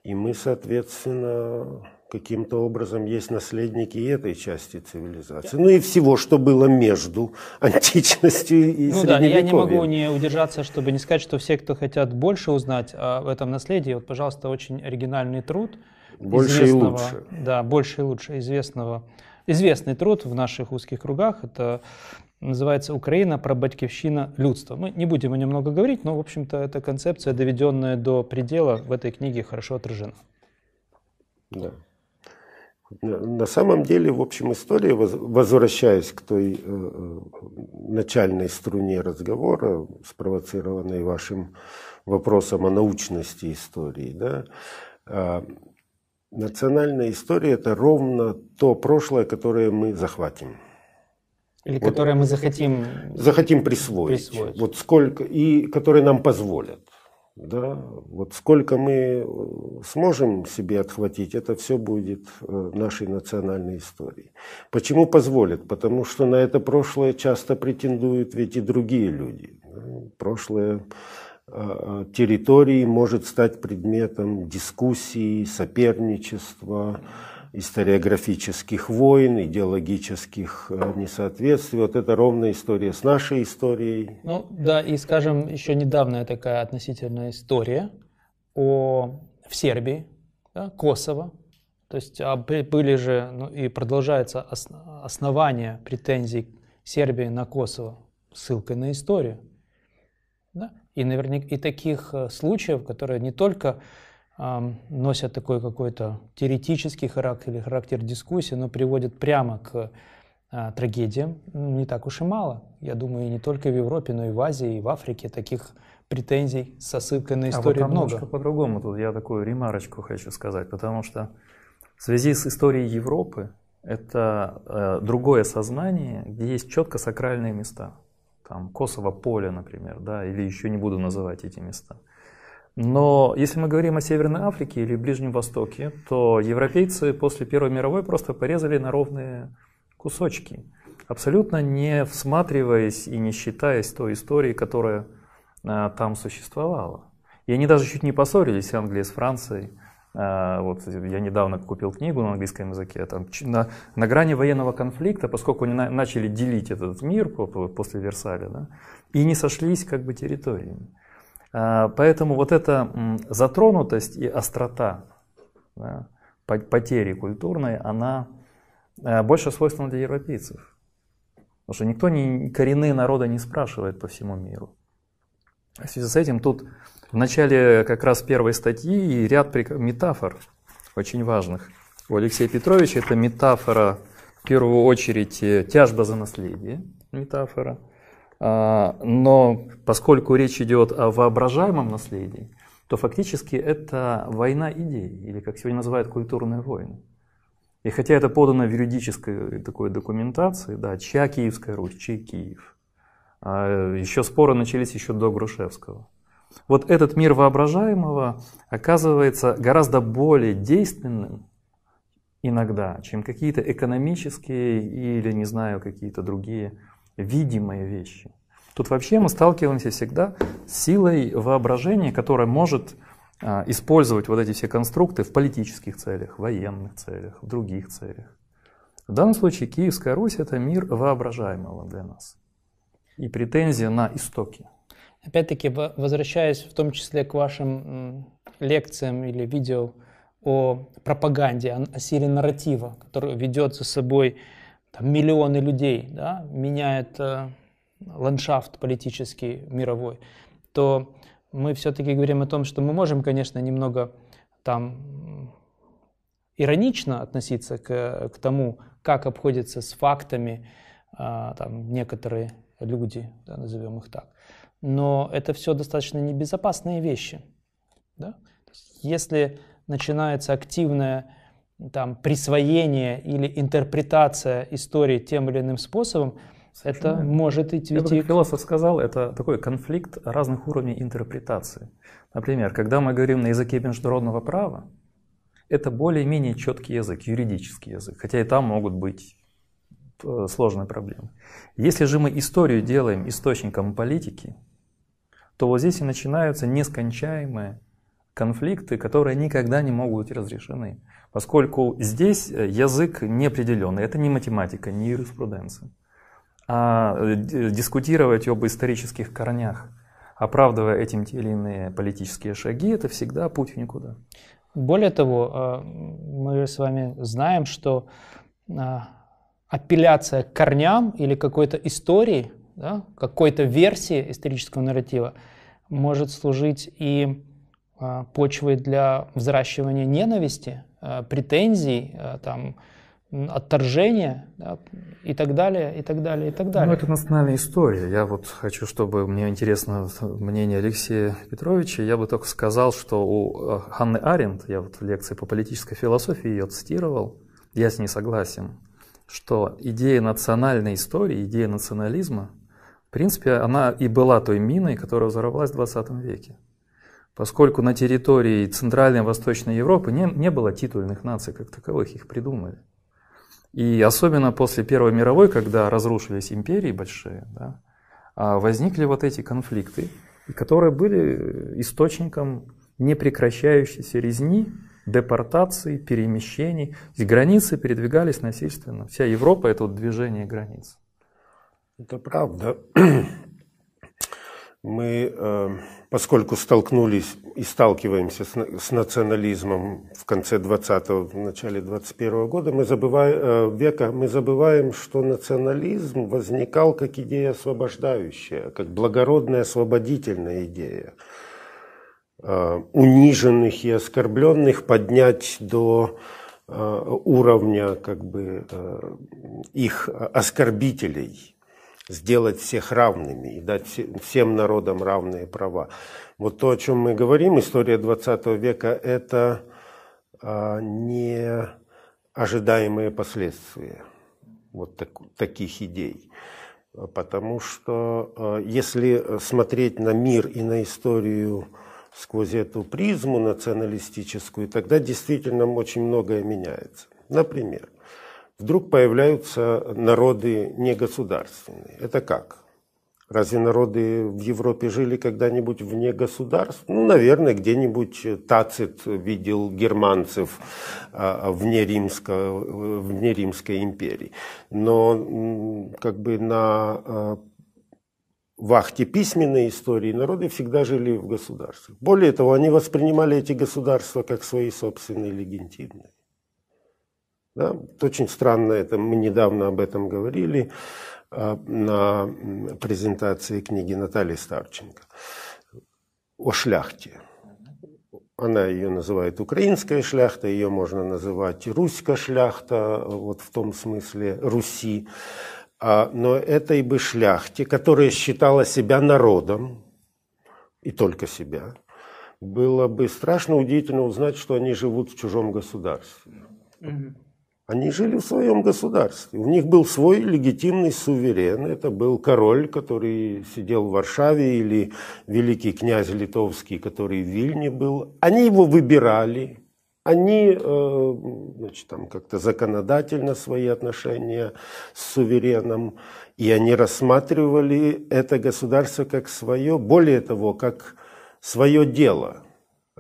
и мы, соответственно, каким-то образом есть наследники и этой части цивилизации. Ну и всего, что было между античностью и Ну да, я не могу не удержаться, чтобы не сказать, что все, кто хотят больше узнать об этом наследии, вот, пожалуйста, очень оригинальный труд больше и лучше. Да, больше и лучше известного. Известный труд в наших узких кругах – это называется «Украина. Прабатькивщина людства». Мы не будем о нем много говорить, но, в общем-то, эта концепция, доведенная до предела, в этой книге хорошо отражена. Да. На самом деле, в общем, история, возвращаясь к той э, э, начальной струне разговора, спровоцированной вашим вопросом о научности истории, да, э, национальная история – это ровно то прошлое, которое мы захватим. Или вот, которое мы захотим, захотим присвоить. присвоить. Вот сколько, и которые нам позволят. Да, вот сколько мы э, сможем себе отхватить, это все будет э, нашей национальной историей. Почему позволят? Потому что на это прошлое часто претендуют ведь и другие люди. Прошлое э, территории может стать предметом дискуссии, соперничества, историографических войн, идеологических э, несоответствий. Вот это ровная история с нашей историей. Ну да, и скажем, еще недавняя такая относительная история о, в Сербии, да, Косово. То есть а были же ну, и продолжается основание претензий Сербии на Косово ссылкой на историю. Да? И наверняка и таких э, случаев, которые не только носят такой какой-то теоретический характер или характер дискуссии, но приводят прямо к а, трагедиям, не так уж и мало. Я думаю, не только в Европе, но и в Азии, и в Африке таких претензий со ссылкой на историю а вот много. по-другому тут я такую ремарочку хочу сказать, потому что в связи с историей Европы это э, другое сознание, где есть четко сакральные места. Там Косово поле, например, да, или еще не буду называть эти места. Но если мы говорим о Северной Африке или Ближнем Востоке, то европейцы после Первой мировой просто порезали на ровные кусочки, абсолютно не всматриваясь и не считаясь той историей, которая а, там существовала. И они даже чуть не поссорились, Англия с Францией. А, вот я недавно купил книгу на английском языке, там, на, на грани военного конфликта, поскольку они на, начали делить этот мир после Версаля, да, и не сошлись как бы территориями. А, поэтому вот эта затронутость и острота да, потери культурной, она а, больше свойственна для европейцев. Потому что никто не, коренные народа не спрашивает по всему миру. В связи с этим тут в начале как раз первой статьи ряд метафор очень важных. У Алексея Петровича это метафора в первую очередь э, тяжба за наследие, метафора – а, но поскольку речь идет о воображаемом наследии, то фактически это война идей, или как сегодня называют культурные войны. И хотя это подано в юридической такой документации, да, чья Киевская Русь, чей Киев, а еще споры начались еще до Грушевского. Вот этот мир воображаемого оказывается гораздо более действенным иногда, чем какие-то экономические или, не знаю, какие-то другие видимые вещи. Тут вообще мы сталкиваемся всегда с силой воображения, которая может а, использовать вот эти все конструкты в политических целях, военных целях, в других целях. В данном случае Киевская Русь – это мир воображаемого для нас. И претензия на истоки. Опять-таки, возвращаясь в том числе к вашим лекциям или видео о пропаганде, о силе нарратива, который ведет за собой там, миллионы людей, да, меняет э, ландшафт политический мировой, то мы все-таки говорим о том, что мы можем, конечно, немного там иронично относиться к, к тому, как обходятся с фактами э, там, некоторые люди, да, назовем их так. Но это все достаточно небезопасные вещи. Да? Если начинается активная там, присвоение или интерпретация истории тем или иным способом, Совершенно. это может идти... Я бы, философ сказал, это такой конфликт разных уровней интерпретации. Например, когда мы говорим на языке международного права, это более-менее четкий язык, юридический язык, хотя и там могут быть э, сложные проблемы. Если же мы историю делаем источником политики, то вот здесь и начинаются нескончаемые конфликты, которые никогда не могут быть разрешены. Поскольку здесь э, язык неопределенный, это не математика, не юриспруденция. А э, дискутировать об исторических корнях, оправдывая этим те или иные политические шаги, это всегда путь в никуда. Более того, э, мы с вами знаем, что э, апелляция к корням или какой-то истории, да, какой-то версии исторического нарратива может служить и э, почвой для взращивания ненависти, претензий, там, отторжения да, и так далее, и так далее, и так далее. Ну, это национальная история. Я вот хочу, чтобы мне интересно мнение Алексея Петровича. Я бы только сказал, что у э, Ханны Аренд, я вот в лекции по политической философии ее цитировал, я с ней согласен, что идея национальной истории, идея национализма, в принципе, она и была той миной, которая взорвалась в 20 веке. Поскольку на территории Центральной и Восточной Европы не, не было титульных наций как таковых, их придумали. И особенно после Первой мировой, когда разрушились империи большие, да, а возникли вот эти конфликты, которые были источником непрекращающейся резни, депортации, перемещений. И границы передвигались насильственно. Вся Европа – это вот движение границ. Это правда. Мы э, поскольку столкнулись и сталкиваемся с, с национализмом в конце 20-го, в начале 21 года, мы забываем, э, века, мы забываем, что национализм возникал как идея освобождающая, как благородная освободительная идея. Э, униженных и оскорбленных поднять до э, уровня как бы, их оскорбителей – сделать всех равными и дать всем народам равные права. Вот то, о чем мы говорим, история 20 века, это а, не ожидаемые последствия вот так, таких идей. Потому что а, если смотреть на мир и на историю сквозь эту призму националистическую, тогда действительно очень многое меняется. Например, вдруг появляются народы негосударственные. Это как? Разве народы в Европе жили когда-нибудь вне государств? Ну, наверное, где-нибудь Тацит видел германцев а, вне, римско, вне Римской империи. Но как бы на а, вахте письменной истории народы всегда жили в государствах. Более того, они воспринимали эти государства как свои собственные легитимные. Да? Очень странно это, мы недавно об этом говорили а, на презентации книги Натальи Старченко о шляхте. Она ее называет украинская шляхта, ее можно называть русская шляхта, вот в том смысле Руси. А, но этой бы шляхте, которая считала себя народом, и только себя, было бы страшно удивительно узнать, что они живут в чужом государстве. Mm-hmm. Они жили в своем государстве. У них был свой легитимный суверен. Это был король, который сидел в Варшаве, или великий князь литовский, который в Вильне был. Они его выбирали. Они э, значит, там как-то законодательно свои отношения с сувереном. И они рассматривали это государство как свое, более того, как свое дело –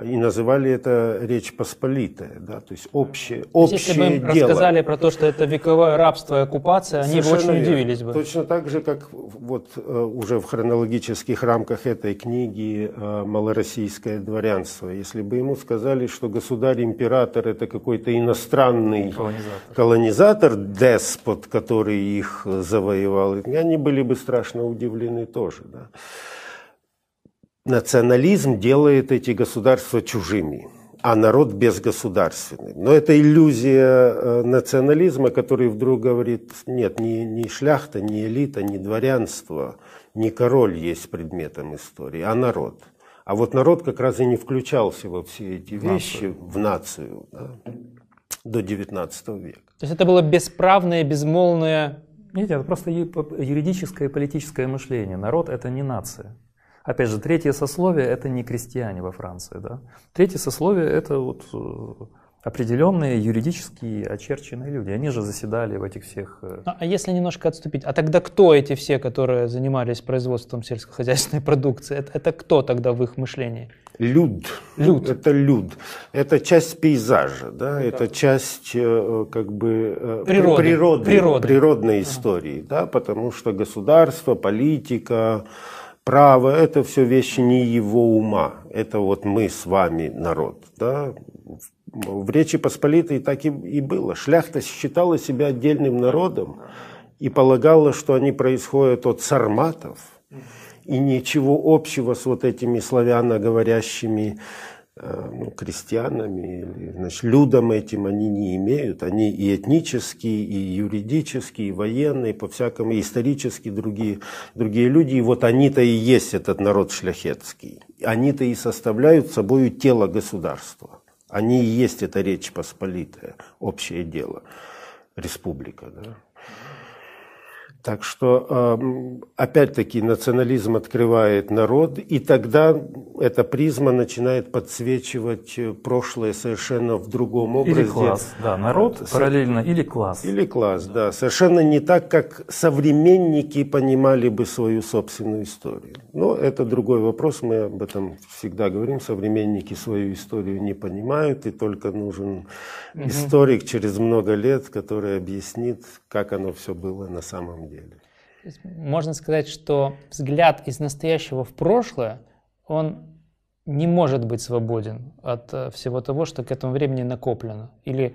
и называли это Речь Посполитая, да, то есть общее, общее Если бы им дело. рассказали про то, что это вековое рабство и оккупация, они бы очень удивились бы. Точно так же, как вот э, уже в хронологических рамках этой книги э, «Малороссийское дворянство». Если бы ему сказали, что государь-император – это какой-то иностранный колонизатор. колонизатор, деспот, который их завоевал, они были бы страшно удивлены тоже. Да национализм делает эти государства чужими, а народ безгосударственным. Но это иллюзия э, национализма, который вдруг говорит, нет, ни, ни шляхта, ни элита, ни дворянство, ни король есть предметом истории, а народ. А вот народ как раз и не включался во все эти вещи, нацию. в нацию, да, до XIX века. То есть это было бесправное, безмолвное... Нет, это просто юридическое и политическое мышление. Народ – это не нация. Опять же, третье сословие – это не крестьяне во Франции. Да? Третье сословие – это вот э, определенные юридически очерченные люди. Они же заседали в этих всех... Э, а, а если немножко отступить, а тогда кто эти все, которые занимались производством сельскохозяйственной (laughs) продукции? Это, это кто тогда в их мышлении? Люд. Люд. Это люд. Это часть пейзажа, да? Ну, это часть э, как бы природы, природы, природы. природной истории, ага. да? потому что государство, политика, право, это все вещи не его ума. Это вот мы с вами народ. Да? В Речи Посполитой так и, и было. Шляхта считала себя отдельным народом и полагала, что они происходят от сарматов, и ничего общего с вот этими славяноговорящими Э, ну, крестьянами или значит, людом этим они не имеют. Они и этнические, и юридические, и военные, по-всякому, и исторически другие, другие люди. И вот они-то и есть этот народ шляхетский. Они-то и составляют собой тело государства. Они и есть эта Речь Посполитая, общее дело, республика. Да? Так что, опять-таки, национализм открывает народ, и тогда эта призма начинает подсвечивать прошлое совершенно в другом образе. Или класс, да, народ С... параллельно, или класс. Или класс, да. да. Совершенно не так, как современники понимали бы свою собственную историю. Но это другой вопрос, мы об этом всегда говорим. Современники свою историю не понимают, и только нужен угу. историк через много лет, который объяснит, как оно все было на самом деле. Можно сказать, что взгляд из настоящего в прошлое, он не может быть свободен от э, всего того, что к этому времени накоплено. Или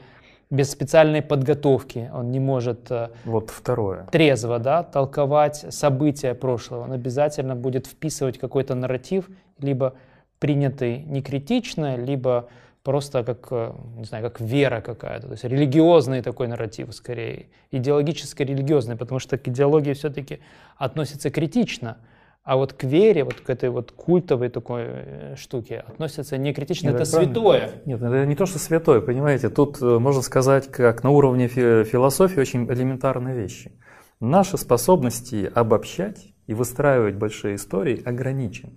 без специальной подготовки он не может э, вот второе. трезво да, толковать события прошлого. Он обязательно будет вписывать какой-то нарратив, либо принятый не критично, либо просто как, э, не знаю, как вера какая-то, то есть религиозный такой нарратив скорее, идеологически-религиозный, потому что к идеологии все-таки относится критично, а вот к вере, вот к этой вот культовой такой э, штуке относится не критично, Нет, это, это святое. Нет, это не то, что святое, понимаете, тут э, можно сказать, как на уровне философии очень элементарные вещи. Наши способности обобщать и выстраивать большие истории ограничены.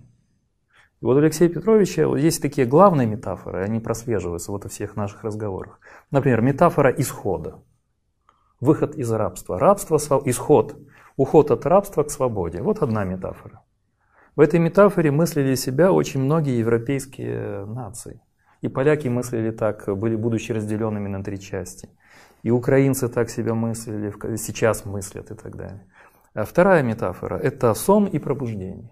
И вот у Алексея Петровича вот есть такие главные метафоры, они прослеживаются вот во всех наших разговорах. Например, метафора исхода. Выход из рабства. Рабство, исход. Уход от рабства к свободе. Вот одна метафора. В этой метафоре мыслили себя очень многие европейские нации. И поляки мыслили так, были, будучи разделенными на три части. И украинцы так себя мыслили, сейчас мыслят и так далее. А вторая метафора – это сон и пробуждение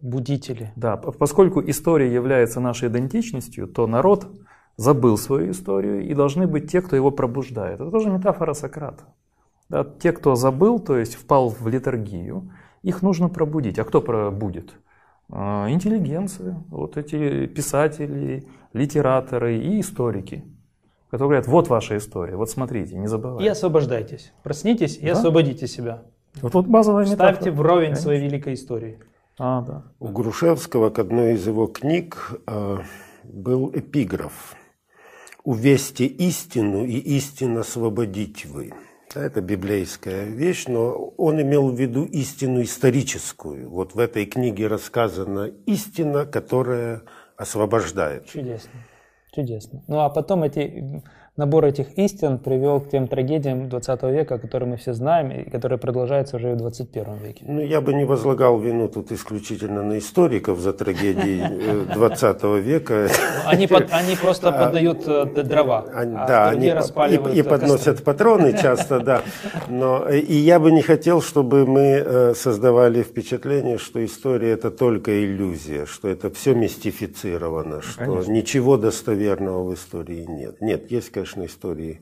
будители. Да, поскольку история является нашей идентичностью, то народ забыл свою историю и должны быть те, кто его пробуждает. Это тоже метафора Сократа. Да, те, кто забыл, то есть впал в литургию, их нужно пробудить. А кто пробудит? А, интеллигенция, вот эти писатели, литераторы и историки, которые говорят, вот ваша история, вот смотрите, не забывайте. И освобождайтесь. Проснитесь и да? освободите себя. Вот, вот базовая метафора. Ставьте вровень Конечно. своей великой истории. А, да. У Грушевского к одной из его книг э, был эпиграф «Увесьте истину, и истинно освободить вы». Это библейская вещь, но он имел в виду истину историческую. Вот в этой книге рассказана истина, которая освобождает. Чудесно. Чудесно. Ну а потом эти набор этих истин привел к тем трагедиям 20 века, которые мы все знаем и которые продолжаются уже и в 21 веке. Ну, я бы не возлагал вину тут исключительно на историков за трагедии 20 э, века. Они, под, они просто а, поддают э, дрова, они, а да, они и, и подносят патроны часто, да. Но и я бы не хотел, чтобы мы э, создавали впечатление, что история это только иллюзия, что это все мистифицировано, что Конечно. ничего достоверного в истории нет. Нет, есть, конечно, конечно, истории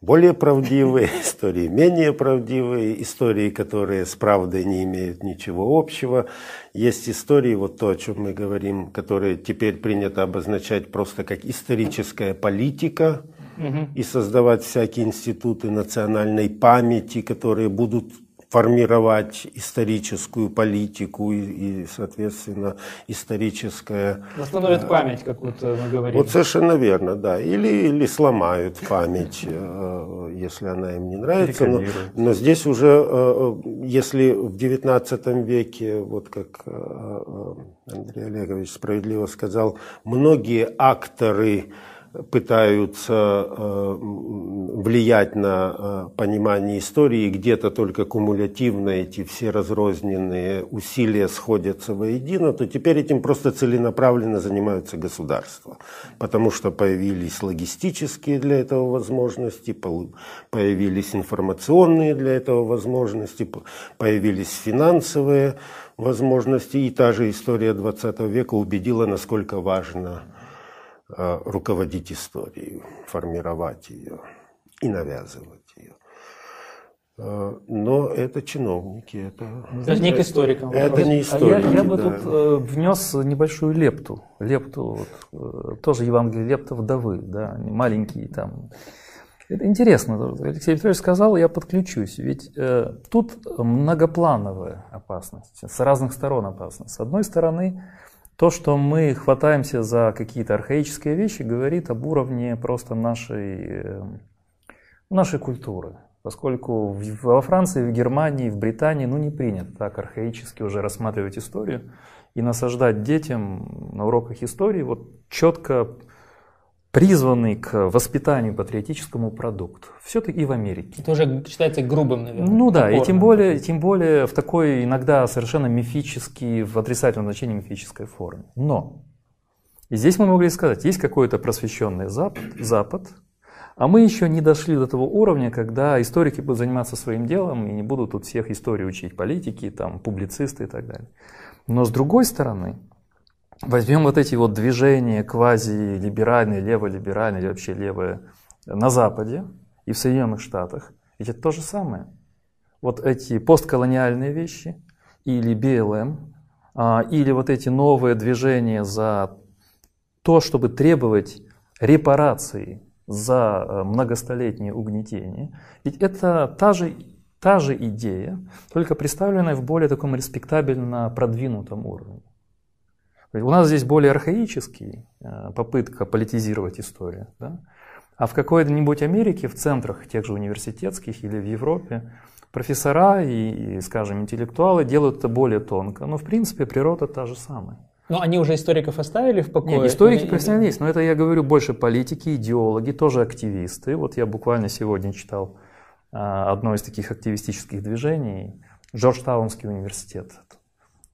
более правдивые, (laughs) истории менее правдивые, истории, которые с правдой не имеют ничего общего. Есть истории, вот то, о чем мы говорим, которые теперь принято обозначать просто как историческая политика, угу. и создавать всякие институты национальной памяти, которые будут формировать историческую политику и, и соответственно, историческое... Восстановят память, как вот мы говорим. Вот совершенно верно, да. Или, или сломают память, э, если она им не нравится. Но, но здесь уже, э, если в XIX веке, вот как э, Андрей Олегович справедливо сказал, многие акторы пытаются э, влиять на э, понимание истории, где-то только кумулятивно эти все разрозненные усилия сходятся воедино, то теперь этим просто целенаправленно занимаются государства, потому что появились логистические для этого возможности, появились информационные для этого возможности, появились финансовые возможности, и та же история 20 века убедила, насколько важно руководить историей, формировать ее и навязывать ее. Э, но это чиновники, это... Это не к историкам. Это не историки, а я, я бы да. тут э, внес небольшую лепту. Лепту, вот, э, тоже Евангелие лепта вдовы, да, не маленький там. Это интересно, Алексей Петрович сказал, я подключусь. Ведь э, тут многоплановая опасность, с разных сторон опасность. С одной стороны, то, что мы хватаемся за какие-то архаические вещи, говорит об уровне просто нашей, э, нашей культуры. Поскольку во Франции, в Германии, в Британии ну, не принято так архаически уже рассматривать историю и насаждать детям на уроках истории вот четко призванный к воспитанию патриотическому продукту. Все-таки и в Америке. Это уже считается грубым, наверное. Ну да, и топорным. тем более, тем более в такой иногда совершенно мифический, в отрицательном значении мифической форме. Но и здесь мы могли сказать, есть какой-то просвещенный Запад, Запад, а мы еще не дошли до того уровня, когда историки будут заниматься своим делом и не будут тут всех истории учить, политики, там, публицисты и так далее. Но с другой стороны, возьмем вот эти вот движения квази-либеральные, леволиберальные или вообще левые на Западе и в Соединенных Штатах, ведь это то же самое. Вот эти постколониальные вещи или БЛМ, а, или вот эти новые движения за то, чтобы требовать репарации за э, многостолетнее угнетение, ведь это та же, та же идея, только представленная в более таком респектабельно продвинутом уровне. У нас здесь более архаический э, попытка политизировать историю, да? а в какой-нибудь Америке, в центрах тех же университетских или в Европе, профессора и, и, скажем, интеллектуалы делают это более тонко. Но в принципе природа та же самая. Но они уже историков оставили в покое? Нет, историки Или- есть, но это я говорю больше политики, идеологи, тоже активисты. Вот я буквально сегодня читал а, одно из таких активистических движений, Джорджтаунский университет.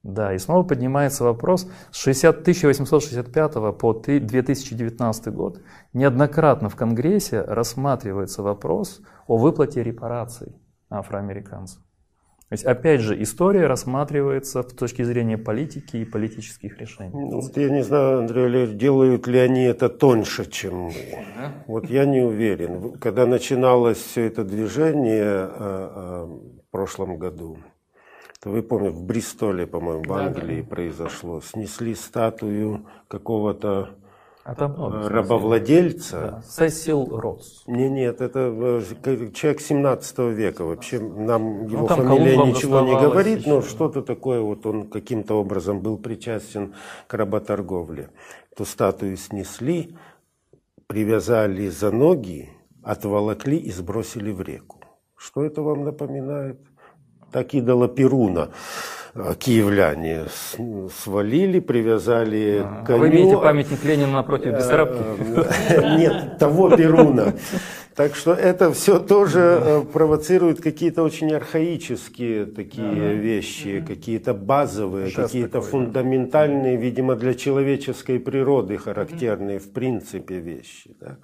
Да, и снова поднимается вопрос, с 60 1865 по ты- 2019 год неоднократно в Конгрессе рассматривается вопрос о выплате репараций афроамериканцам. То есть, опять же, история рассматривается с точки зрения политики и политических решений. Ну, Вот я не знаю, Андрей делают ли они это тоньше, чем мы. Вот я не уверен. Когда начиналось все это движение э, э, в прошлом году, то вы помните, в Бристоле, по-моему, в Да, да. Англии произошло, снесли статую какого-то А там много, э, рабовладельца. Да. Сесил Ротс. Не, нет, это э, человек 17 века. Вообще нам его Ну, фамилия Колумбом ничего не говорит, но еще. что-то такое, вот он каким-то образом был причастен к работорговле. Ту статую снесли, привязали за ноги, отволокли и сбросили в реку. Что это вам напоминает? Так идола Перуна э, киевляне свалили, привязали к коню. Вы имеете памятник Ленина напротив Бессарабки? Э, Нет, того Перуна. Так что это все тоже э, провоцирует какие-то очень архаические такие вещи, какие-то базовые, какие-то фундаментальные, видимо, для человеческой природы характерные в принципе вещи. да.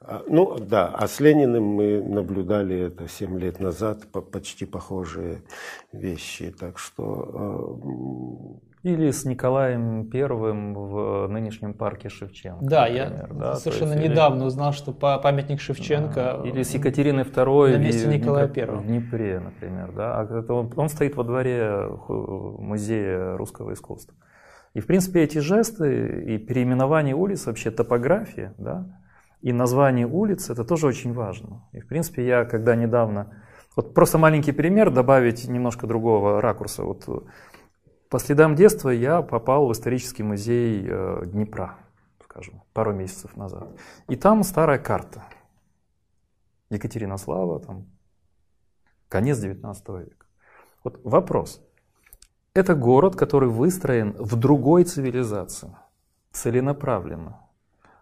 А, Ну да, а с Лениным мы наблюдали это 7 лет назад, по- почти похожие вещи. Так что э, Или с Николаем Первым в нынешнем парке Шевченко. Да, я например, да, то совершенно есть или- недавно узнал, что па- памятник Шевченко... Или с Екатериной II на месте Николая Первого. в Днепре, например. Да? А это он, он стоит во дворе музея русского искусства. И, в принципе, эти жесты и переименование улиц, вообще топография, да, и название улиц, это тоже очень важно. И, в принципе, я когда недавно... Вот просто маленький пример, добавить немножко другого ракурса. Вот э, по следам детства я попал в исторический музей э, Днепра, скажем, пару месяцев назад. И там старая карта. Екатеринослава, там, конец 19 века. Вот вопрос. Это город, который выстроен в другой цивилизации, целенаправленно,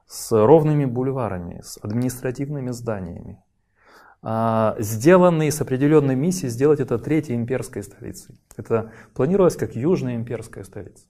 с ровными бульварами, с административными зданиями, а, сделанный с определенной миссией сделать это третьей имперской столицей. Это планировалось как южная имперская столица.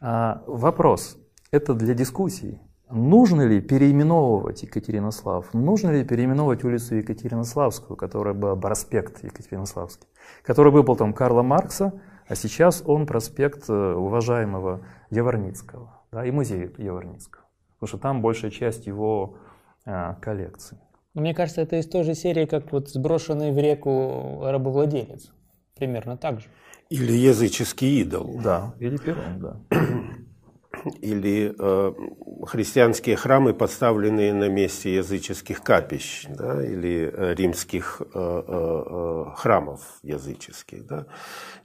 А, вопрос, это для дискуссий. Нужно ли переименовывать Екатеринослав? Нужно ли переименовывать улицу Екатеринославскую, которая была проспект Екатеринославский, который был потом Карла Маркса, а сейчас он проспект э, уважаемого Яворницкого да, и музей Яворницкого. Потому что там большая часть его а, коллекции. Мне кажется, это из той же серии, как вот сброшенный в реку рабовладелец. Примерно так же. Или языческий идол. Да, или Перун, да. (clears throat) Или э, христианские храмы, поставленные на месте языческих капищ, да, или э, римских э, э, э храмов языческих. Да.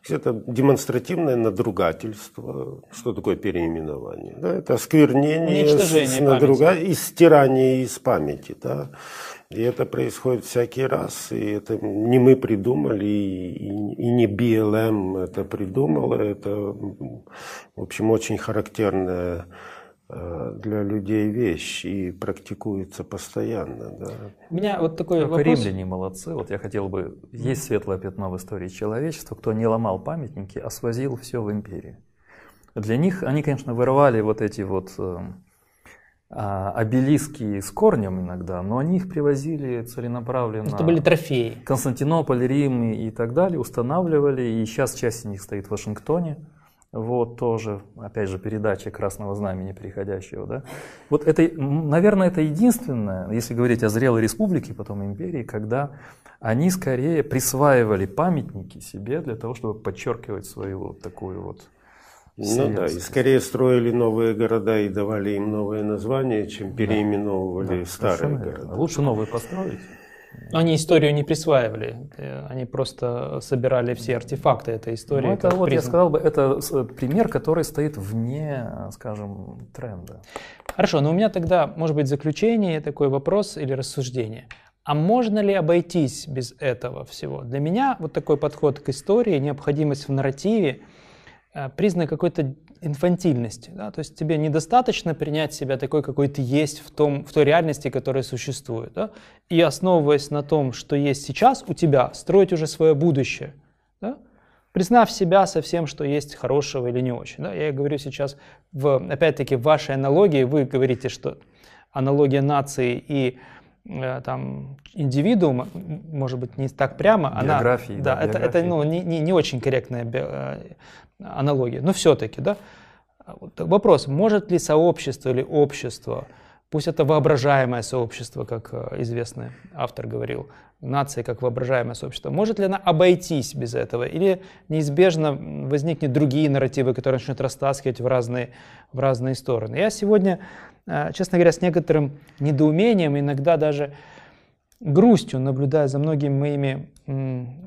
Это демонстративное надругательство. Что такое переименование? Да, это осквернение, с, надруга... и стирание из памяти. Да. И это происходит всякий раз. И это не мы придумали, и, и не BLM это придумала. Это, в общем, очень характерная э, для людей вещь и практикуется постоянно. Да. У меня вот такой Только вопрос. римляне молодцы. Вот я хотел бы... Есть светлое пятно в истории человечества, кто не ломал памятники, а свозил все в империи. Для них, они, конечно, вырывали вот эти вот э, а, обелиски с корнем иногда, но они их привозили целенаправленно. Это были трофеи. Константинополь, Рим и так далее, устанавливали, и сейчас часть из них стоит в Вашингтоне. Вот тоже, опять же, передача Красного Знамени приходящего. Да? Вот это, наверное, это единственное, если говорить о зрелой республике, потом империи, когда они скорее присваивали памятники себе для того, чтобы подчеркивать свою вот такую вот ну да, и скорее строили новые города и давали им новые названия, чем переименовывали да, старые города. Лучше новые построить. Они историю не присваивали, э, они просто собирали все артефакты этой истории. Ну, это, вот признак. я сказал бы, это пример, который стоит вне, скажем, тренда. Хорошо, но у меня тогда, может быть, заключение, такой вопрос или рассуждение. А можно ли обойтись без этого всего? Для меня вот такой подход к истории, необходимость в нарративе – Э, признак какой-то инфантильности. Да? То есть тебе недостаточно принять себя такой, какой ты есть в, том, в той реальности, которая существует. Да? И основываясь на том, что есть сейчас у тебя, строить уже свое будущее. Да? Признав себя со всем, что есть хорошего или не очень. Да? Я говорю сейчас, в, опять-таки, в вашей аналогии, вы говорите, что аналогия нации и э, там индивидуума, может быть, не так прямо, биографии, она, да, да это, это ну, не, не, не очень корректная э, аналогия, но все-таки, да, вопрос, может ли сообщество или общество, пусть это воображаемое сообщество, как э, известный автор говорил, нация как воображаемое сообщество, может ли она обойтись без этого, или неизбежно возникнут другие нарративы, которые начнут растаскивать в разные, в разные стороны. Я сегодня, э, честно говоря, с некоторым недоумением, иногда даже грустью наблюдаю за многими моими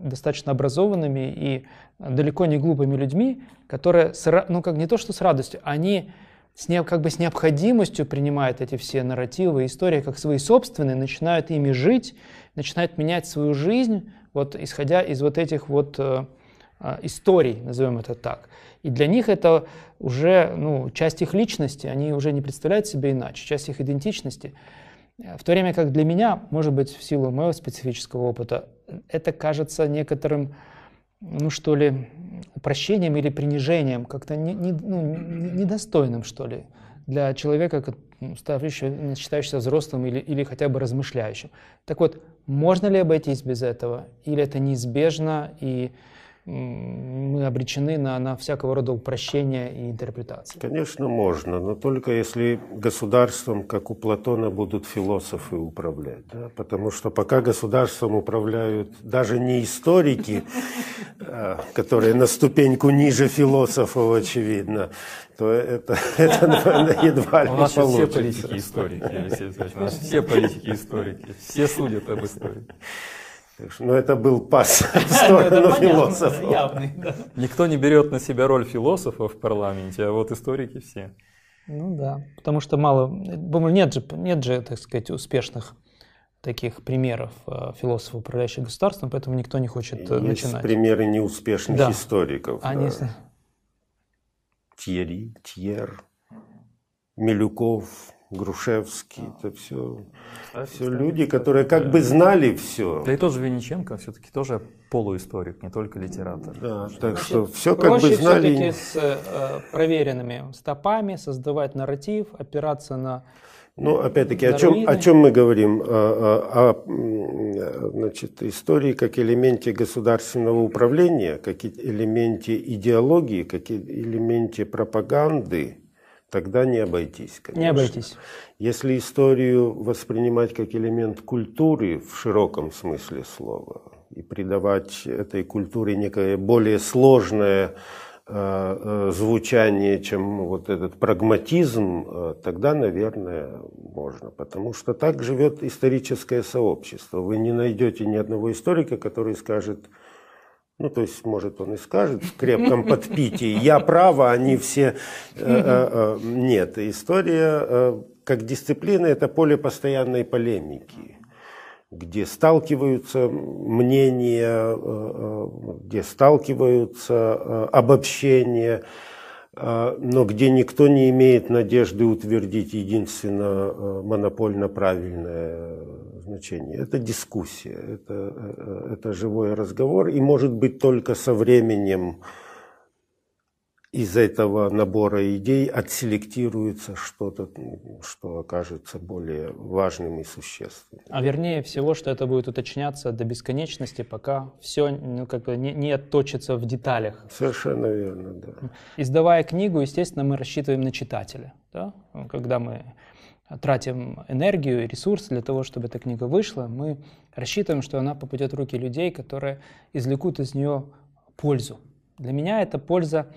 достаточно образованными и далеко не глупыми людьми, которые, ну как не то что с радостью, они с не, как бы с необходимостью принимают эти все нарративы, истории как свои собственные, начинают ими жить, начинают менять свою жизнь, вот исходя из вот этих вот э, историй, назовем это так. И для них это уже ну, часть их личности, они уже не представляют себе иначе, часть их идентичности. В то время как для меня, может быть, в силу моего специфического опыта, это кажется некоторым ну что ли, упрощением или принижением, как-то не, не, ну, недостойным, что ли, для человека, ну, считающегося взрослым или, или хотя бы размышляющим. Так вот, можно ли обойтись без этого? Или это неизбежно, и мы обречены на, на всякого рода упрощения и интерпретации? Конечно, можно, но только если государством, как у Платона, будут философы управлять. Да? Потому что пока государством управляют даже не историки, (laughs) а, которые на ступеньку ниже философов, очевидно, то это, (laughs) это наверное, едва ли У нас все политики историки, У нас все политики историки. Все судят об истории. Но ну, это был пас (laughs) в сторону философов. Никто не берет на себя роль философа в парламенте, а вот историки все. Ну да, потому что мало, нет же, нет же, так сказать, успешных таких примеров э, философов, управляющих государством, поэтому никто не хочет Есть э, начинать. примеры неуспешных да. историков. Они... Да. Тьерри, Тьер, Милюков, Грушевский, это все, все люди, которые как бы знали все. Да и тоже Вениченко все-таки тоже полуисторик, не только литератор. Да, так что все как бы знали. все-таки с э, проверенными стопами создавать нарратив, опираться на ну, опять-таки, о чем, о чем мы говорим? О, о, о значит, истории как элементе государственного управления, как элементе идеологии, как элементе пропаганды, тогда не обойтись, конечно. Не обойтись. Если историю воспринимать как элемент культуры в широком смысле слова и придавать этой культуре некое более сложное э, э, звучание, чем вот этот прагматизм, э, тогда, наверное, можно. Потому что так живет историческое сообщество. Вы не найдете ни одного историка, который скажет, ну, то есть, может, он и скажет в крепком подпитии, я право, они все... Нет, история как дисциплина – это поле постоянной полемики где сталкиваются мнения, где сталкиваются обобщения, но где никто не имеет надежды утвердить единственно монопольно правильное значение. Это дискуссия, это, это живой разговор, и может быть только со временем из этого набора идей отселектируется что-то, что окажется более важным и существенным. А вернее всего, что это будет уточняться до бесконечности, пока все ну, как бы не, не отточится в деталях. Совершенно верно, да. Издавая книгу, естественно, мы рассчитываем на читателя. Да? Когда мы тратим энергию и ресурсы для того, чтобы эта книга вышла, мы рассчитываем, что она попадет в руки людей, которые извлекут из нее пользу. Для меня это польза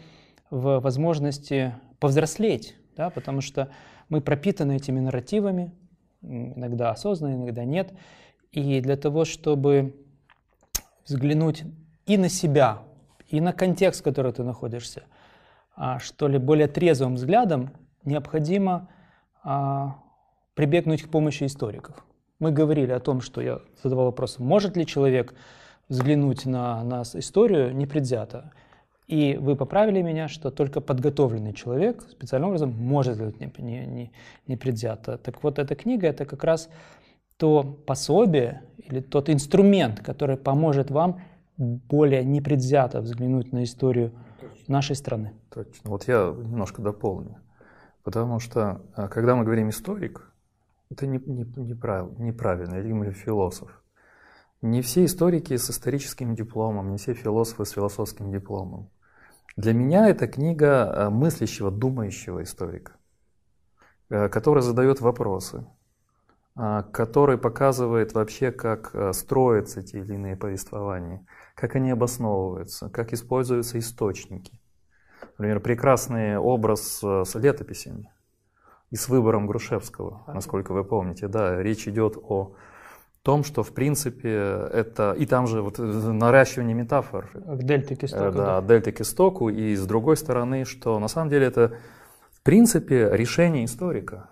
в возможности повзрослеть, да, потому что мы пропитаны этими нарративами, иногда осознанно, иногда нет. И для того, чтобы взглянуть и на себя, и на контекст, в котором ты находишься, а, что ли, более трезвым взглядом, необходимо прибегнуть к помощи историков. Мы говорили о том, что я задавал вопрос, может ли человек взглянуть на, на историю непредвзято. И вы поправили меня, что только подготовленный человек специальным образом может не, не, не, непредвзято. Так вот, эта книга — это как раз то пособие или тот инструмент, который поможет вам более непредвзято взглянуть на историю Точно. нашей страны. Точно. Вот я немножко дополню. Потому что, а, когда мы говорим историк, это не, не, неправильно, неправильно, или философ. Не все историки с историческим дипломом, не все философы с философским дипломом. Для меня это книга э, мыслящего, думающего историка, э, который задает вопросы, э, который показывает вообще, как строятся те или иные повествования, как они обосновываются, как используются источники. Например, прекрасный образ с летописями и с выбором Грушевского, насколько вы помните. Да, речь идет о том, что в принципе это и там же вот наращивание метафор. К дельте к истоку. Э, да, да. дельте к истоку. И с другой стороны, что на самом деле это в принципе решение историка.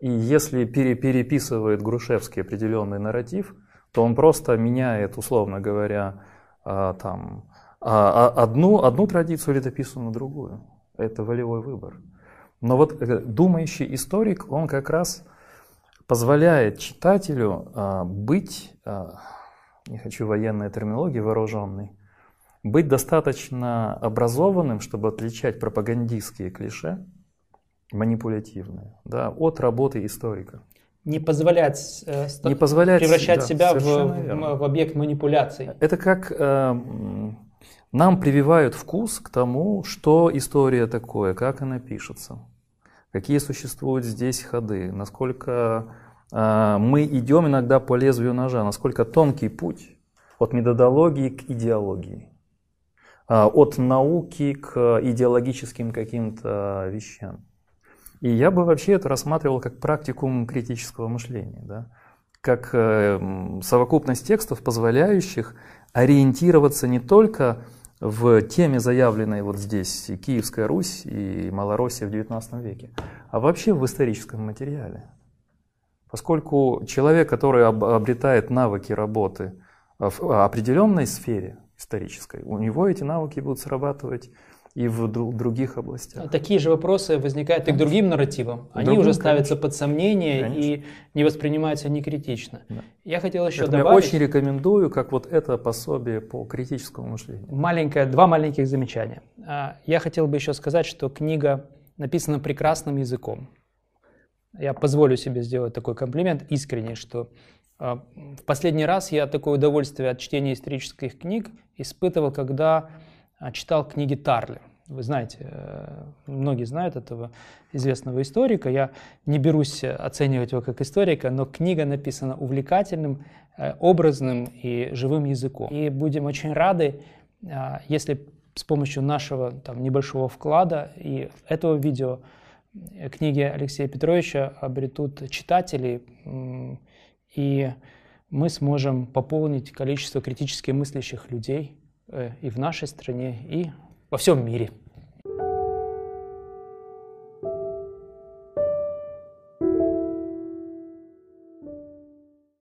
И если пере, переписывает Грушевский определенный нарратив, то он просто меняет, условно говоря, а, там, а, а, одну, одну традицию летописную на другую. Это волевой выбор. Но вот э, думающий историк, он как раз позволяет читателю а, быть, а, не хочу военной терминологии, вооруженной, быть достаточно образованным, чтобы отличать пропагандистские клише, манипулятивные, да, от работы историка. Не позволять, э, не позволять превращать да, себя в, в, в объект манипуляций. Это как э, нам прививают вкус к тому, что история такое, как она пишется какие существуют здесь ходы, насколько э, мы идем иногда по лезвию ножа, насколько тонкий путь от методологии к идеологии, э, от науки к идеологическим каким-то вещам. И я бы вообще это рассматривал как практикум критического мышления, да? как э, совокупность текстов, позволяющих ориентироваться не только в теме, заявленной вот здесь, Киевская Русь и Малороссия в XIX веке, а вообще в историческом материале. Поскольку человек, который обретает навыки работы в определенной сфере исторической, у него эти навыки будут срабатывать и в других областях. А такие же вопросы возникают и к другим нарративам. Они Другим, уже ставятся конечно. под сомнение конечно. и не воспринимаются не критично. Да. Я хотел еще это добавить... Я очень рекомендую, как вот это пособие по критическому мышлению. Маленькое, два маленьких замечания. А, я хотел бы еще сказать, что книга написана прекрасным языком. Я позволю себе сделать такой комплимент искренний, что а, в последний раз я такое удовольствие от чтения исторических книг испытывал, когда читал книги Тарли. Вы знаете, многие знают этого известного историка. Я не берусь оценивать его как историка, но книга написана увлекательным, образным и живым языком. И будем очень рады, если с помощью нашего там, небольшого вклада и этого видео книги Алексея Петровича обретут читатели, и мы сможем пополнить количество критически мыслящих людей э, и в нашей стране, и во всем мире.